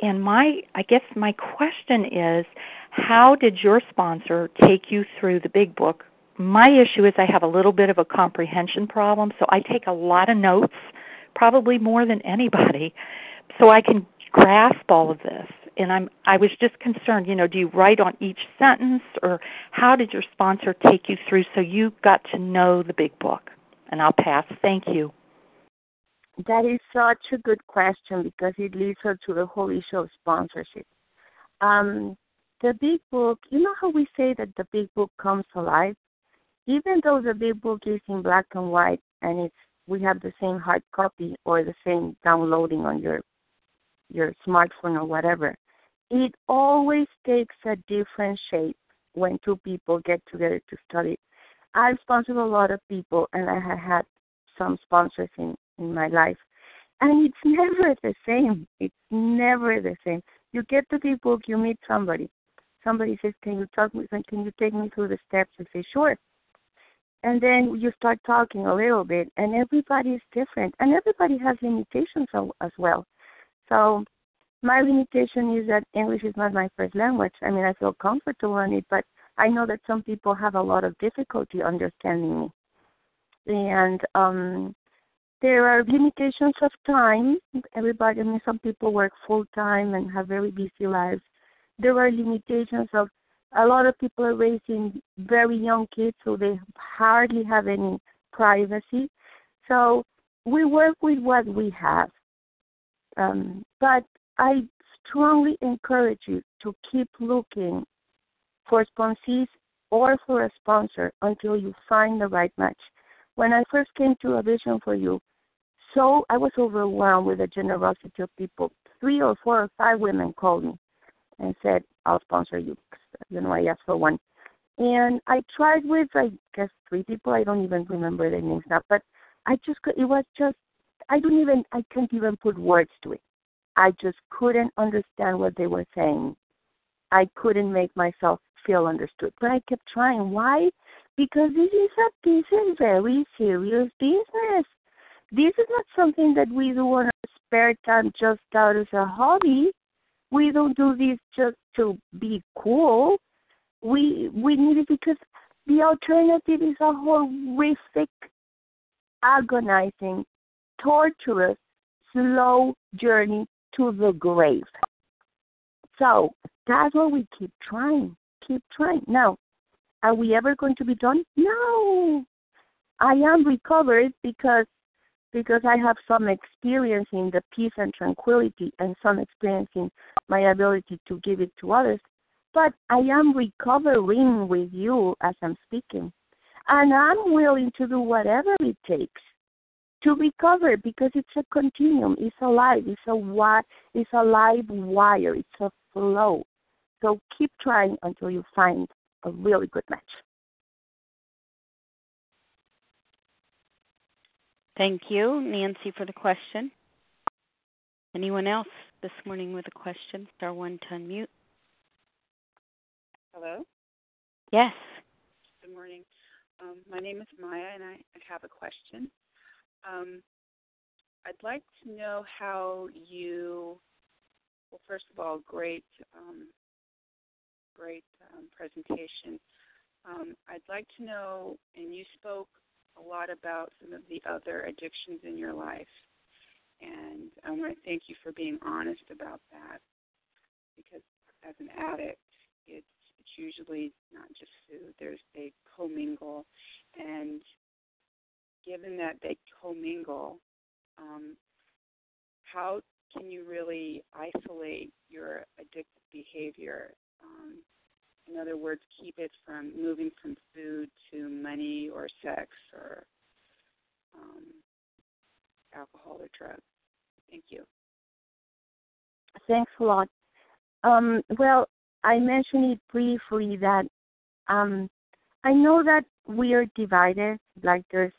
And my, I guess my question is, how did your sponsor take you through the big book? My issue is I have a little bit of a comprehension problem, so I take a lot of notes, probably more than anybody, so I can grasp all of this. And I'm I was just concerned, you know, do you write on each sentence or how did your sponsor take you through so you got to know the big book? And I'll pass. Thank you. That is such a good question because it leads her to the whole issue of sponsorship. Um, the big book, you know how we say that the big book comes alive? Even though the big book is in black and white and it's we have the same hard copy or the same downloading on your your smartphone or whatever, it always takes a different shape when two people get together to study. I've sponsored a lot of people and I have had some sponsors in, in my life. And it's <laughs> never the same. It's never the same. You get to the book, you meet somebody somebody says, "Can you talk me? Can you take me through the steps?" I say, "Sure." And then you start talking a little bit, and everybody is different, and everybody has limitations as well. So my limitation is that English is not my first language. I mean, I feel comfortable in it, but I know that some people have a lot of difficulty understanding me. And um there are limitations of time. Everybody, I mean, some people work full time and have very busy lives. There are limitations of a lot of people are raising very young kids, so they hardly have any privacy. So we work with what we have. Um, but I strongly encourage you to keep looking for sponsors or for a sponsor until you find the right match. When I first came to a vision for you, so I was overwhelmed with the generosity of people. Three or four or five women called me and said, I'll sponsor you. You know, I asked for one. And I tried with, I guess, three people. I don't even remember their names now. But I just, it was just, I don't even, I can't even put words to it. I just couldn't understand what they were saying. I couldn't make myself feel understood. But I kept trying. Why? Because this is a this is very serious business. This is not something that we do on our spare time just out as a hobby. We don't do this just to be cool. We we need it because the alternative is a horrific, agonizing, torturous, slow journey to the grave. So that's why we keep trying, keep trying. Now, are we ever going to be done? No. I am recovered because because I have some experience in the peace and tranquility and some experience in my ability to give it to others. But I am recovering with you as I'm speaking. And I'm willing to do whatever it takes to recover because it's a continuum. It's alive. It's a wi- It's a live wire. It's a flow. So keep trying until you find a really good match. Thank you, Nancy, for the question. Anyone else this morning with a question? Star one to unmute. Hello. Yes. Good morning. Um, my name is Maya, and I, I have a question. Um, I'd like to know how you. Well, first of all, great, um, great um, presentation. Um, I'd like to know, and you spoke a lot about some of the other addictions in your life. And I want to thank you for being honest about that because as an addict, it's it's usually not just food. There's they commingle, and given that they commingle, um, how can you really isolate your addictive behavior? Um, in other words, keep it from moving from food to money or sex or um, alcohol or drugs. Thank you. Thanks a lot. Um, well, I mentioned it briefly that um, I know that we are divided, like there's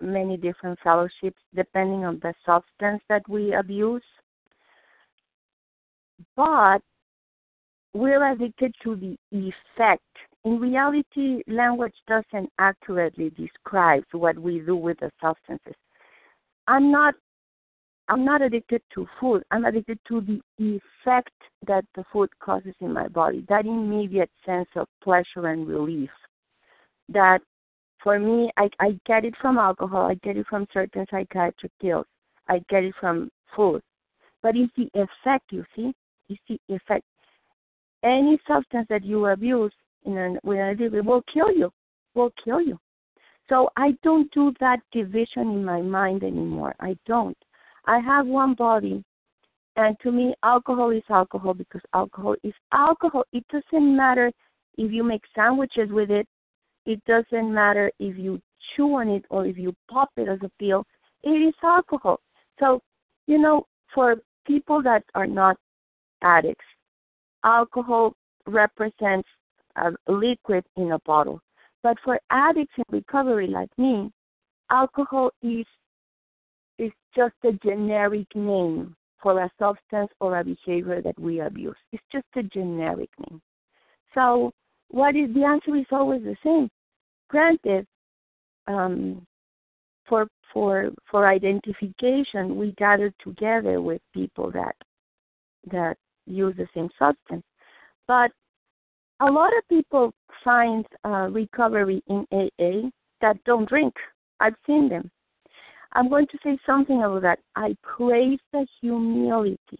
many different fellowships depending on the substance that we abuse. But we're addicted to the effect. In reality, language doesn't accurately describe what we do with the substances. I'm not I'm not addicted to food. I'm addicted to the effect that the food causes in my body, that immediate sense of pleasure and relief. That for me, I, I get it from alcohol, I get it from certain psychiatric pills, I get it from food. But it's the effect, you see? It's the effect any substance that you abuse in an, with an addiction will kill you, will kill you. So I don't do that division in my mind anymore. I don't. I have one body, and to me, alcohol is alcohol because alcohol is alcohol. It doesn't matter if you make sandwiches with it. It doesn't matter if you chew on it or if you pop it as a pill. It is alcohol. So, you know, for people that are not addicts, alcohol represents a liquid in a bottle. But for addicts in recovery like me, alcohol is is just a generic name for a substance or a behavior that we abuse. It's just a generic name. So what is the answer is always the same. Granted, um, for for for identification, we gather together with people that that use the same substance. But a lot of people find uh, recovery in AA that don't drink. I've seen them. I'm going to say something about that. I praise the humility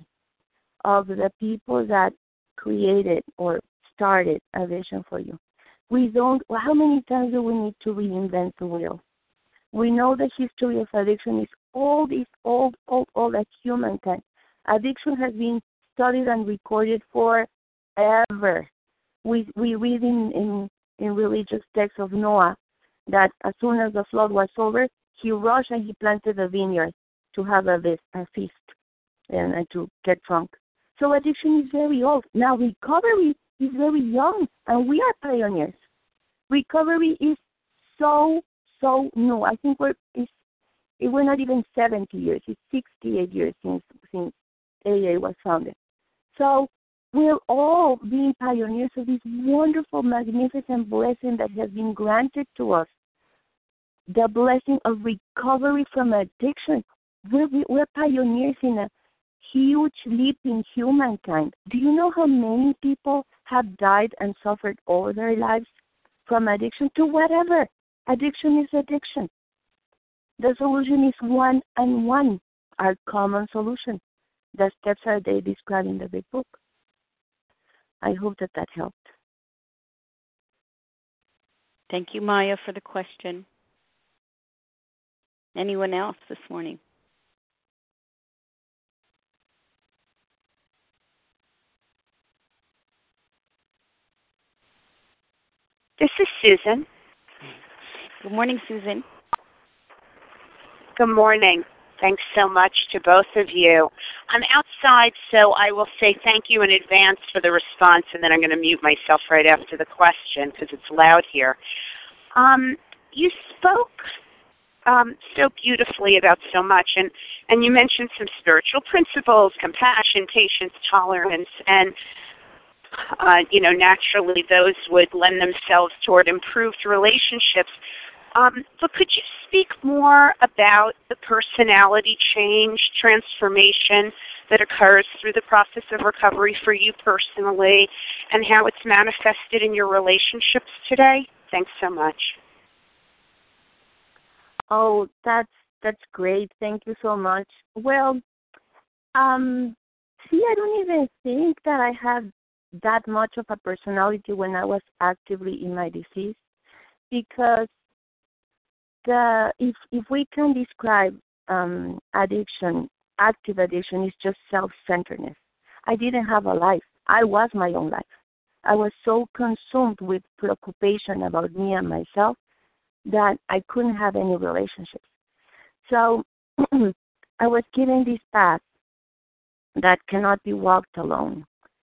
of the people that created or started a vision for you. We don't, well, how many times do we need to reinvent the wheel? We know the history of addiction is old, is old, old, old as humankind. Addiction has been studied and recorded forever. We we read in, in, in religious texts of Noah that as soon as the flood was over, he rushed and he planted a vineyard to have a, a feast and, and to get drunk. So addiction is very old. Now recovery is very young, and we are pioneers. Recovery is so so new. I think we're it's, we're not even 70 years. It's 68 years since since AA was founded. So we're all being pioneers of this wonderful, magnificent blessing that has been granted to us. The blessing of recovery from addiction. We're, we're pioneers in a huge leap in humankind. Do you know how many people have died and suffered all their lives from addiction to whatever? Addiction is addiction. The solution is one and one, our common solution. The steps are they described in the big book. I hope that that helped. Thank you, Maya, for the question. Anyone else this morning? This is Susan. Good morning, Susan. Good morning. Thanks so much to both of you. I'm outside, so I will say thank you in advance for the response, and then I'm going to mute myself right after the question because it's loud here. Um, you spoke um, so beautifully about so much, and, and you mentioned some spiritual principles, compassion, patience, tolerance, and uh, you know, naturally those would lend themselves toward improved relationships. Um, but could you speak more about the personality change, transformation that occurs through the process of recovery for you personally, and how it's manifested in your relationships today? Thanks so much. Oh, that's that's great. Thank you so much. Well, um, see, I don't even think that I have that much of a personality when I was actively in my disease because the if if we can describe um, addiction, active addiction is just self-centeredness. I didn't have a life. I was my own life. I was so consumed with preoccupation about me and myself that I couldn't have any relationships. So <clears throat> I was given this path that cannot be walked alone.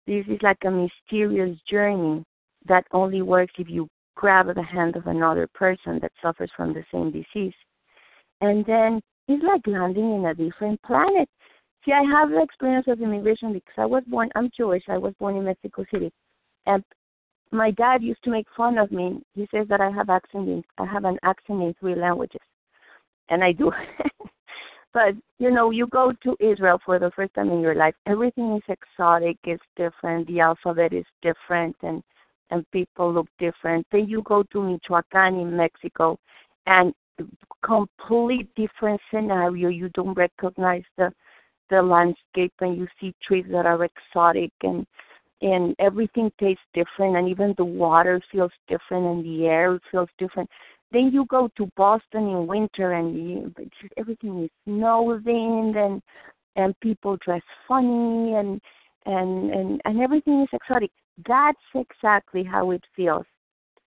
This is like a mysterious journey that only works if you grab the hand of another person that suffers from the same disease. And then it's like landing in a different planet. See, I have the experience of immigration because I was born, I'm Jewish, I was born in Mexico City. And my dad used to make fun of me. He says that I have accent in, I have an accent in three languages. And I do. <laughs> But you know, you go to Israel for the first time in your life. Everything is exotic. It's different. The alphabet is different, and and people look different. Then you go to Michoacan in Mexico, and complete different scenario. You don't recognize the the landscape, and you see trees that are exotic, and and everything tastes different, and even the water feels different, and the air feels different. Then you go to Boston in winter and you, everything is snowing and and people dress funny and and and and everything is exotic. That's exactly how it feels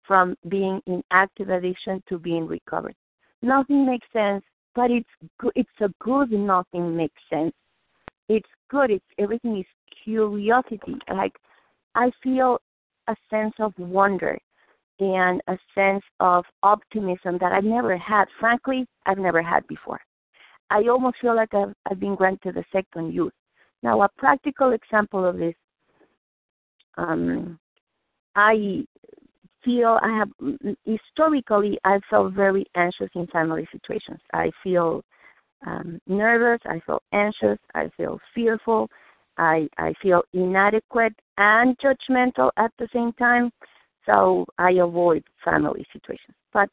from being in active addiction to being recovered. Nothing makes sense, but it's good. It's a good nothing makes sense. It's good. It's everything is curiosity. Like I feel a sense of wonder and a sense of optimism that I've never had. Frankly, I've never had before. I almost feel like I've, I've been granted a second youth. Now, a practical example of this, um, I feel I have historically I felt very anxious in family situations. I feel um, nervous. I feel anxious. I feel fearful. I I feel inadequate and judgmental at the same time. So I avoid family situations. But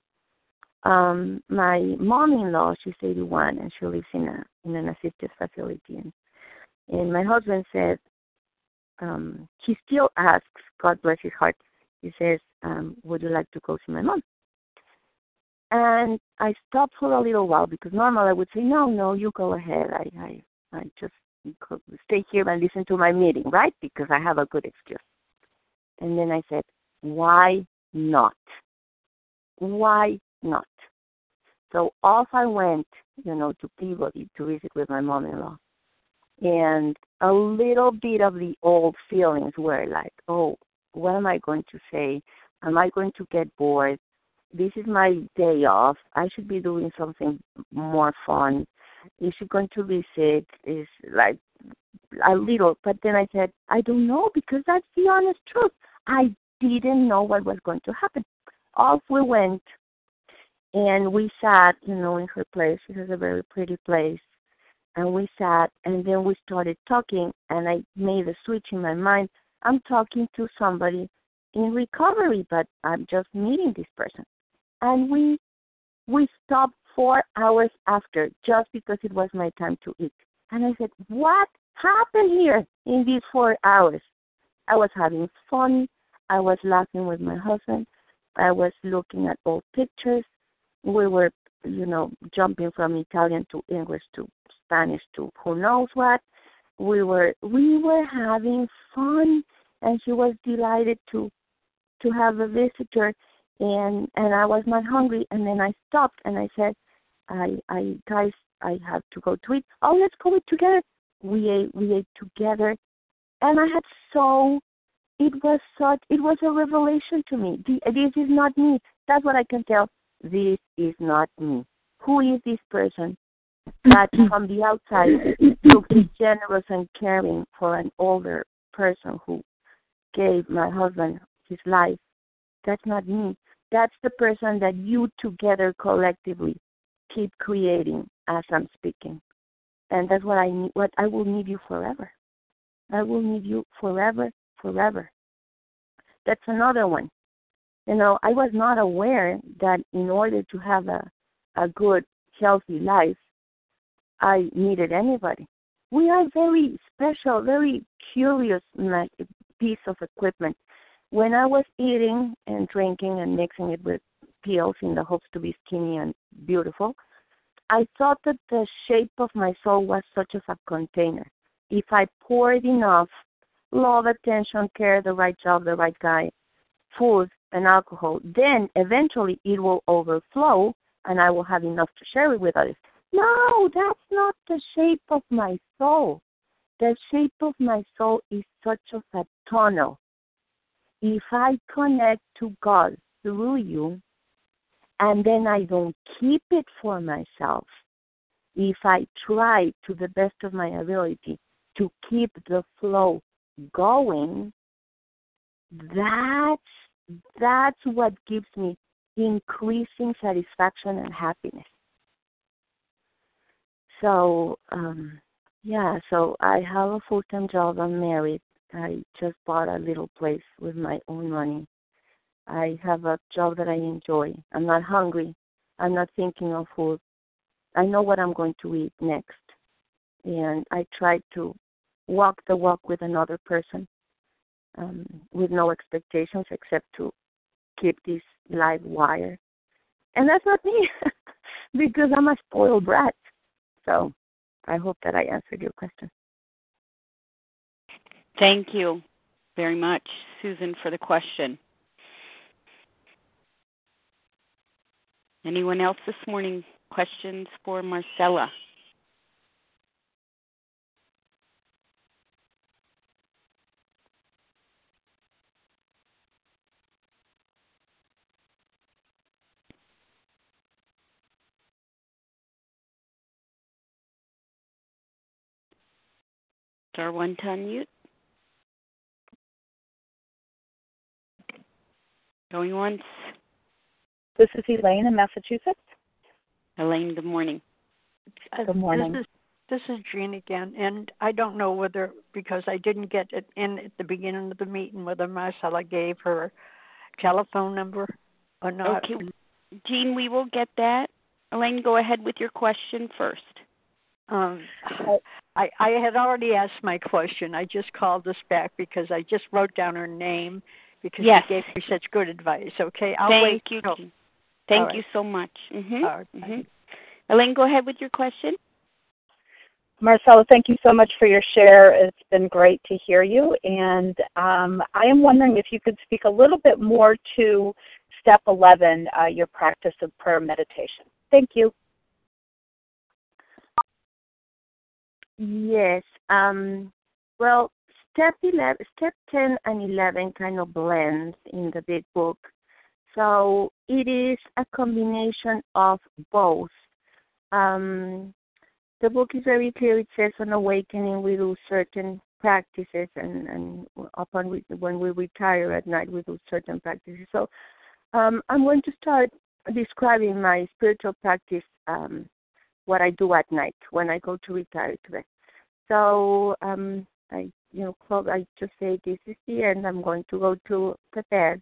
um my mom-in-law, she's 81 and she lives in a in an assisted facility, and and my husband said um he still asks, God bless his heart. He says, um, "Would you like to go see my mom?" And I stopped for a little while because normally I would say, "No, no, you go ahead. I I I just stay here and listen to my meeting, right? Because I have a good excuse." And then I said, "Why not? Why not?" So off I went, you know, to Peabody to visit with my mom-in-law, and a little bit of the old feelings were like, "Oh, what am I going to say? Am I going to get bored? This is my day off. I should be doing something more fun. Is she going to be sick? Is like a little, but then I said, I don't know because that's the honest truth. I didn't know what was going to happen. Off we went, and we sat, you know, in her place. She has a very pretty place, and we sat, and then we started talking, and I made a switch in my mind. I'm talking to somebody in recovery, but I'm just meeting this person. And we we stopped four hours after just because it was my time to eat. And I said, What happened here in these four hours? I was having fun. I was laughing with my husband. I was looking at old pictures. We were, you know, jumping from Italian to English to Spanish to who knows what we were we were having fun and she was delighted to to have a visitor and and I was not hungry and then I stopped and I said I I guys I have to go to eat. Oh let's go eat together. We ate we ate together and I had so it was such it was a revelation to me. This is not me. That's what I can tell. This is not me. Who is this person? That from the outside looks generous and caring for an older person who gave my husband his life. That's not me. That's the person that you together collectively keep creating as I'm speaking. And that's what I need what I will need you forever. I will need you forever, forever. That's another one. You know, I was not aware that in order to have a a good, healthy life, I needed anybody. We are very special, very curious piece of equipment. When I was eating and drinking and mixing it with pills in the hopes to be skinny and beautiful, I thought that the shape of my soul was such as a container. If I poured enough love, attention, care, the right job, the right guy, food, and alcohol, then eventually it will overflow and I will have enough to share it with others. No, that's not the shape of my soul. The shape of my soul is such of a tunnel. If I connect to God through you, and then I don't keep it for myself, if I try to the best of my ability to keep the flow going, that's that's what gives me increasing satisfaction and happiness. So, um, yeah, so I have a full time job. I'm married. I just bought a little place with my own money. I have a job that I enjoy. I'm not hungry. I'm not thinking of food. I know what I'm going to eat next. And I try to walk the walk with another person um, with no expectations except to keep this live wire. And that's not me <laughs> because I'm a spoiled brat. So I hope that I answered your question. Thank you very much, Susan, for the question. Anyone else this morning? Questions for Marcela? Star one to unmute. Going once. This is Elaine in Massachusetts. Elaine, good morning. Uh, good morning. This is, this is Jean again, and I don't know whether because I didn't get it in at the beginning of the meeting whether Marcela gave her telephone number or not. Okay, Jean, we will get that. Elaine, go ahead with your question first. Um, I, I had already asked my question. I just called this back because I just wrote down her name because yes. she gave me such good advice. Okay, I'll Thank wait. you. till- Thank All you so much. Mm-hmm. All right. hmm Elaine, go ahead with your question. Marcela, thank you so much for your share. It's been great to hear you. And um, I am wondering if you could speak a little bit more to step 11, uh, your practice of prayer meditation. Thank you. Yes. Um, well, step 11, step 10 and 11 kind of blends in the big book. So it is a combination of both. Um, the book is very clear. It says on awakening we do certain practices, and, and upon when we retire at night we do certain practices. So um, I'm going to start describing my spiritual practice, um, what I do at night when I go to retire to bed. So um, I, you know, close, I just say this is the end. I'm going to go to the bed.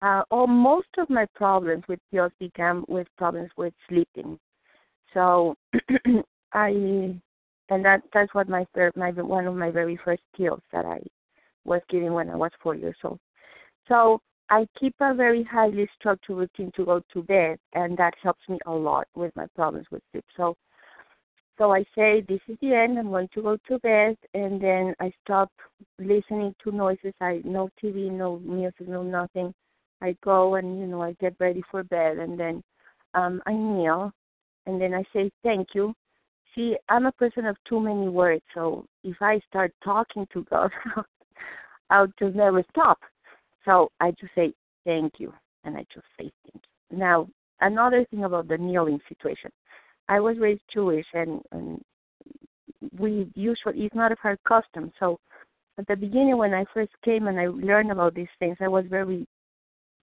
Uh, all most of my problems with pills began with problems with sleeping. So <clears throat> I, and that that's what my third, my one of my very first pills that I was given when I was four years old. So I keep a very highly structured routine to go to bed, and that helps me a lot with my problems with sleep. So, so I say this is the end. I'm going to go to bed, and then I stop listening to noises. I no TV, no music, no nothing. I go and you know I get ready for bed, and then um, I kneel, and then I say thank you. See, I'm a person of too many words, so if I start talking to God, <laughs> I'll just never stop. So I just say thank you, and I just say thank you. Now, another thing about the kneeling situation. I was raised Jewish, and, and we usually it's not a our custom. So at the beginning, when I first came and I learned about these things, I was very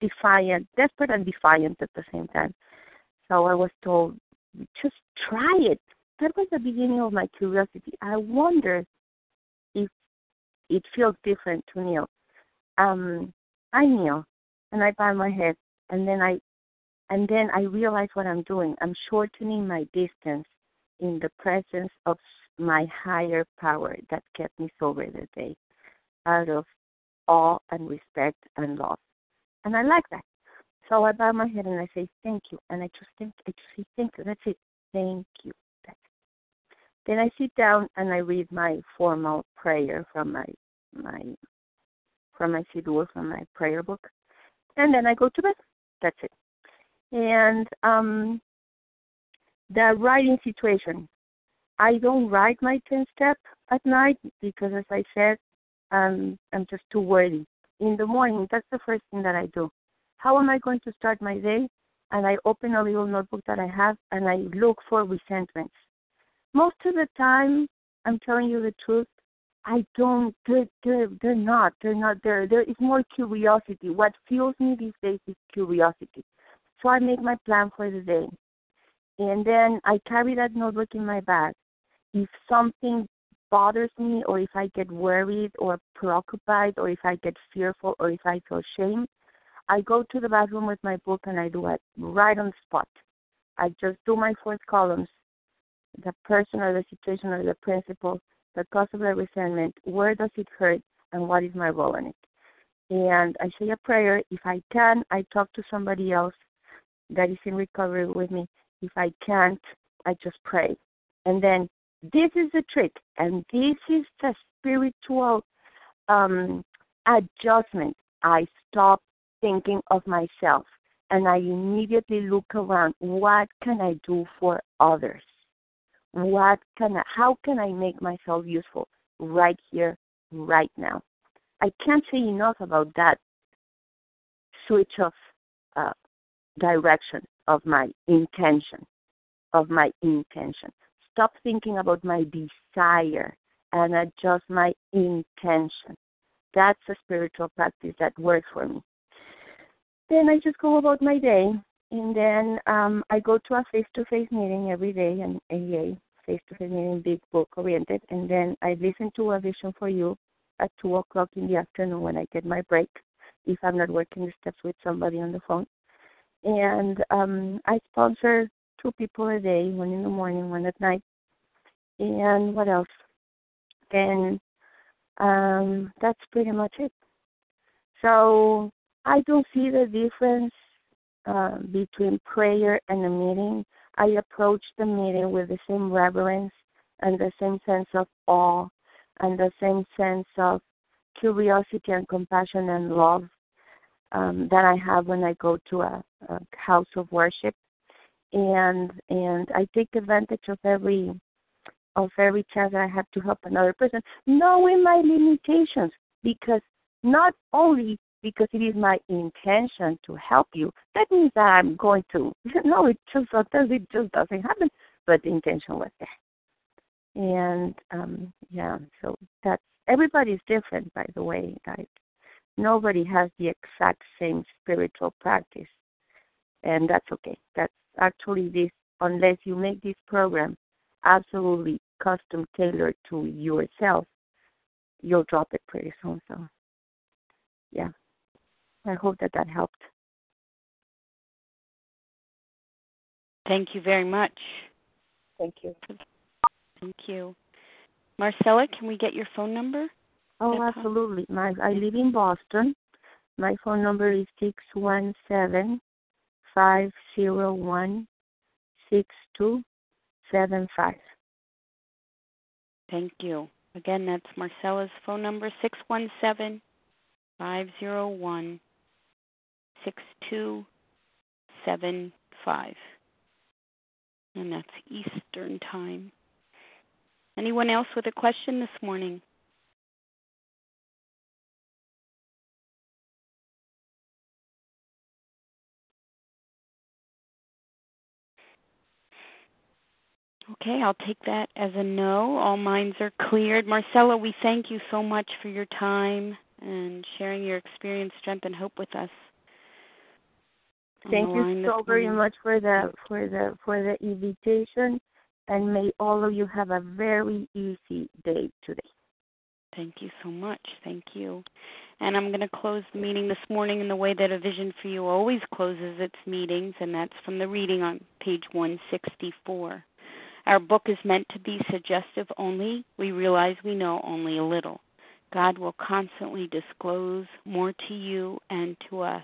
defiant, desperate and defiant at the same time. So I was told, just try it. That was the beginning of my curiosity. I wonder if it feels different to kneel. Um, I kneel and I bow my head, and then I, and then I realize what I'm doing. I'm shortening my distance in the presence of my higher power that kept me sober the day, out of awe and respect and love. And I like that. So I bow my head and I say thank you, and I just think I just say thank you. That's it. Thank you. That's it. Then I sit down and I read my formal prayer from my my from my siddur, from my prayer book, and then I go to bed. That's it. And um, the writing situation, I don't write my ten step at night because, as I said, um, I'm just too wordy. In the morning, that's the first thing that I do. How am I going to start my day? And I open a little notebook that I have and I look for resentments. Most of the time, I'm telling you the truth, I don't. They're they're, they're not. They're not there. There is more curiosity. What fuels me these days is curiosity. So I make my plan for the day, and then I carry that notebook in my bag. If something bothers me, or if I get worried or preoccupied, or if I get fearful, or if I feel shame, I go to the bathroom with my book and I do it right on the spot. I just do my four columns the person or the situation or the principle, the cause of the resentment, where does it hurt, and what is my role in it. And I say a prayer. If I can, I talk to somebody else that is in recovery with me. If I can't, I just pray. And then this is the trick, and this is the spiritual um, adjustment. I stop thinking of myself and I immediately look around. What can I do for others? What can I, how can I make myself useful right here, right now? I can't say enough about that switch of uh, direction of my intention, of my intention. Stop thinking about my desire and adjust my intention. That's a spiritual practice that works for me. then I just go about my day. And then um, I go to a face-to-face meeting every day, an AA face-to-face meeting, big book oriented. And then I listen to a Vision for You at 2 o'clock in the afternoon when I get my break, if I'm not working the steps with somebody on the phone. And um, I sponsor two people a day, one in the morning, one at night. And what else? And um, that's pretty much it. So I don't see the difference uh, between prayer and a meeting. I approach the meeting with the same reverence and the same sense of awe and the same sense of curiosity and compassion and love um, that I have when I go to a, a house of worship, and and I take advantage of every of every chance I have to help another person, knowing my limitations, because not only because it is my intention to help you, that means that I'm going to. <laughs> No, it just sometimes it just doesn't happen, but the intention was there. And um yeah, so that's everybody's different, by the way, guys. Nobody has the exact same spiritual practice, and that's okay. That's actually this, unless you make this program absolutely custom tailored to yourself, you'll drop it pretty soon. So, yeah, I hope that that helped. Thank you very much. Thank you. Thank you. Marcela, can we get your phone number? Oh, absolutely. My I live in Boston. My phone number is six one seven five zero one six two seven five. Thank you. Again, that's Marcela's phone number six one seven five zero one six two seven five, and that's Eastern time. Anyone else with a question this morning? Okay, I'll take that as a no. All minds are cleared. Marcela, we thank you so much for your time and sharing your experience, strength, and hope with us. Thank you so very much for the for the for the invitation and may all of you have a very easy day today. Thank you so much. Thank you. And I'm going to close the meeting this morning in the way that A Vision for You always closes its meetings, and that's from the reading on page 164. Our book is meant to be suggestive only. We realize we know only a little. God will constantly disclose more to you and to us.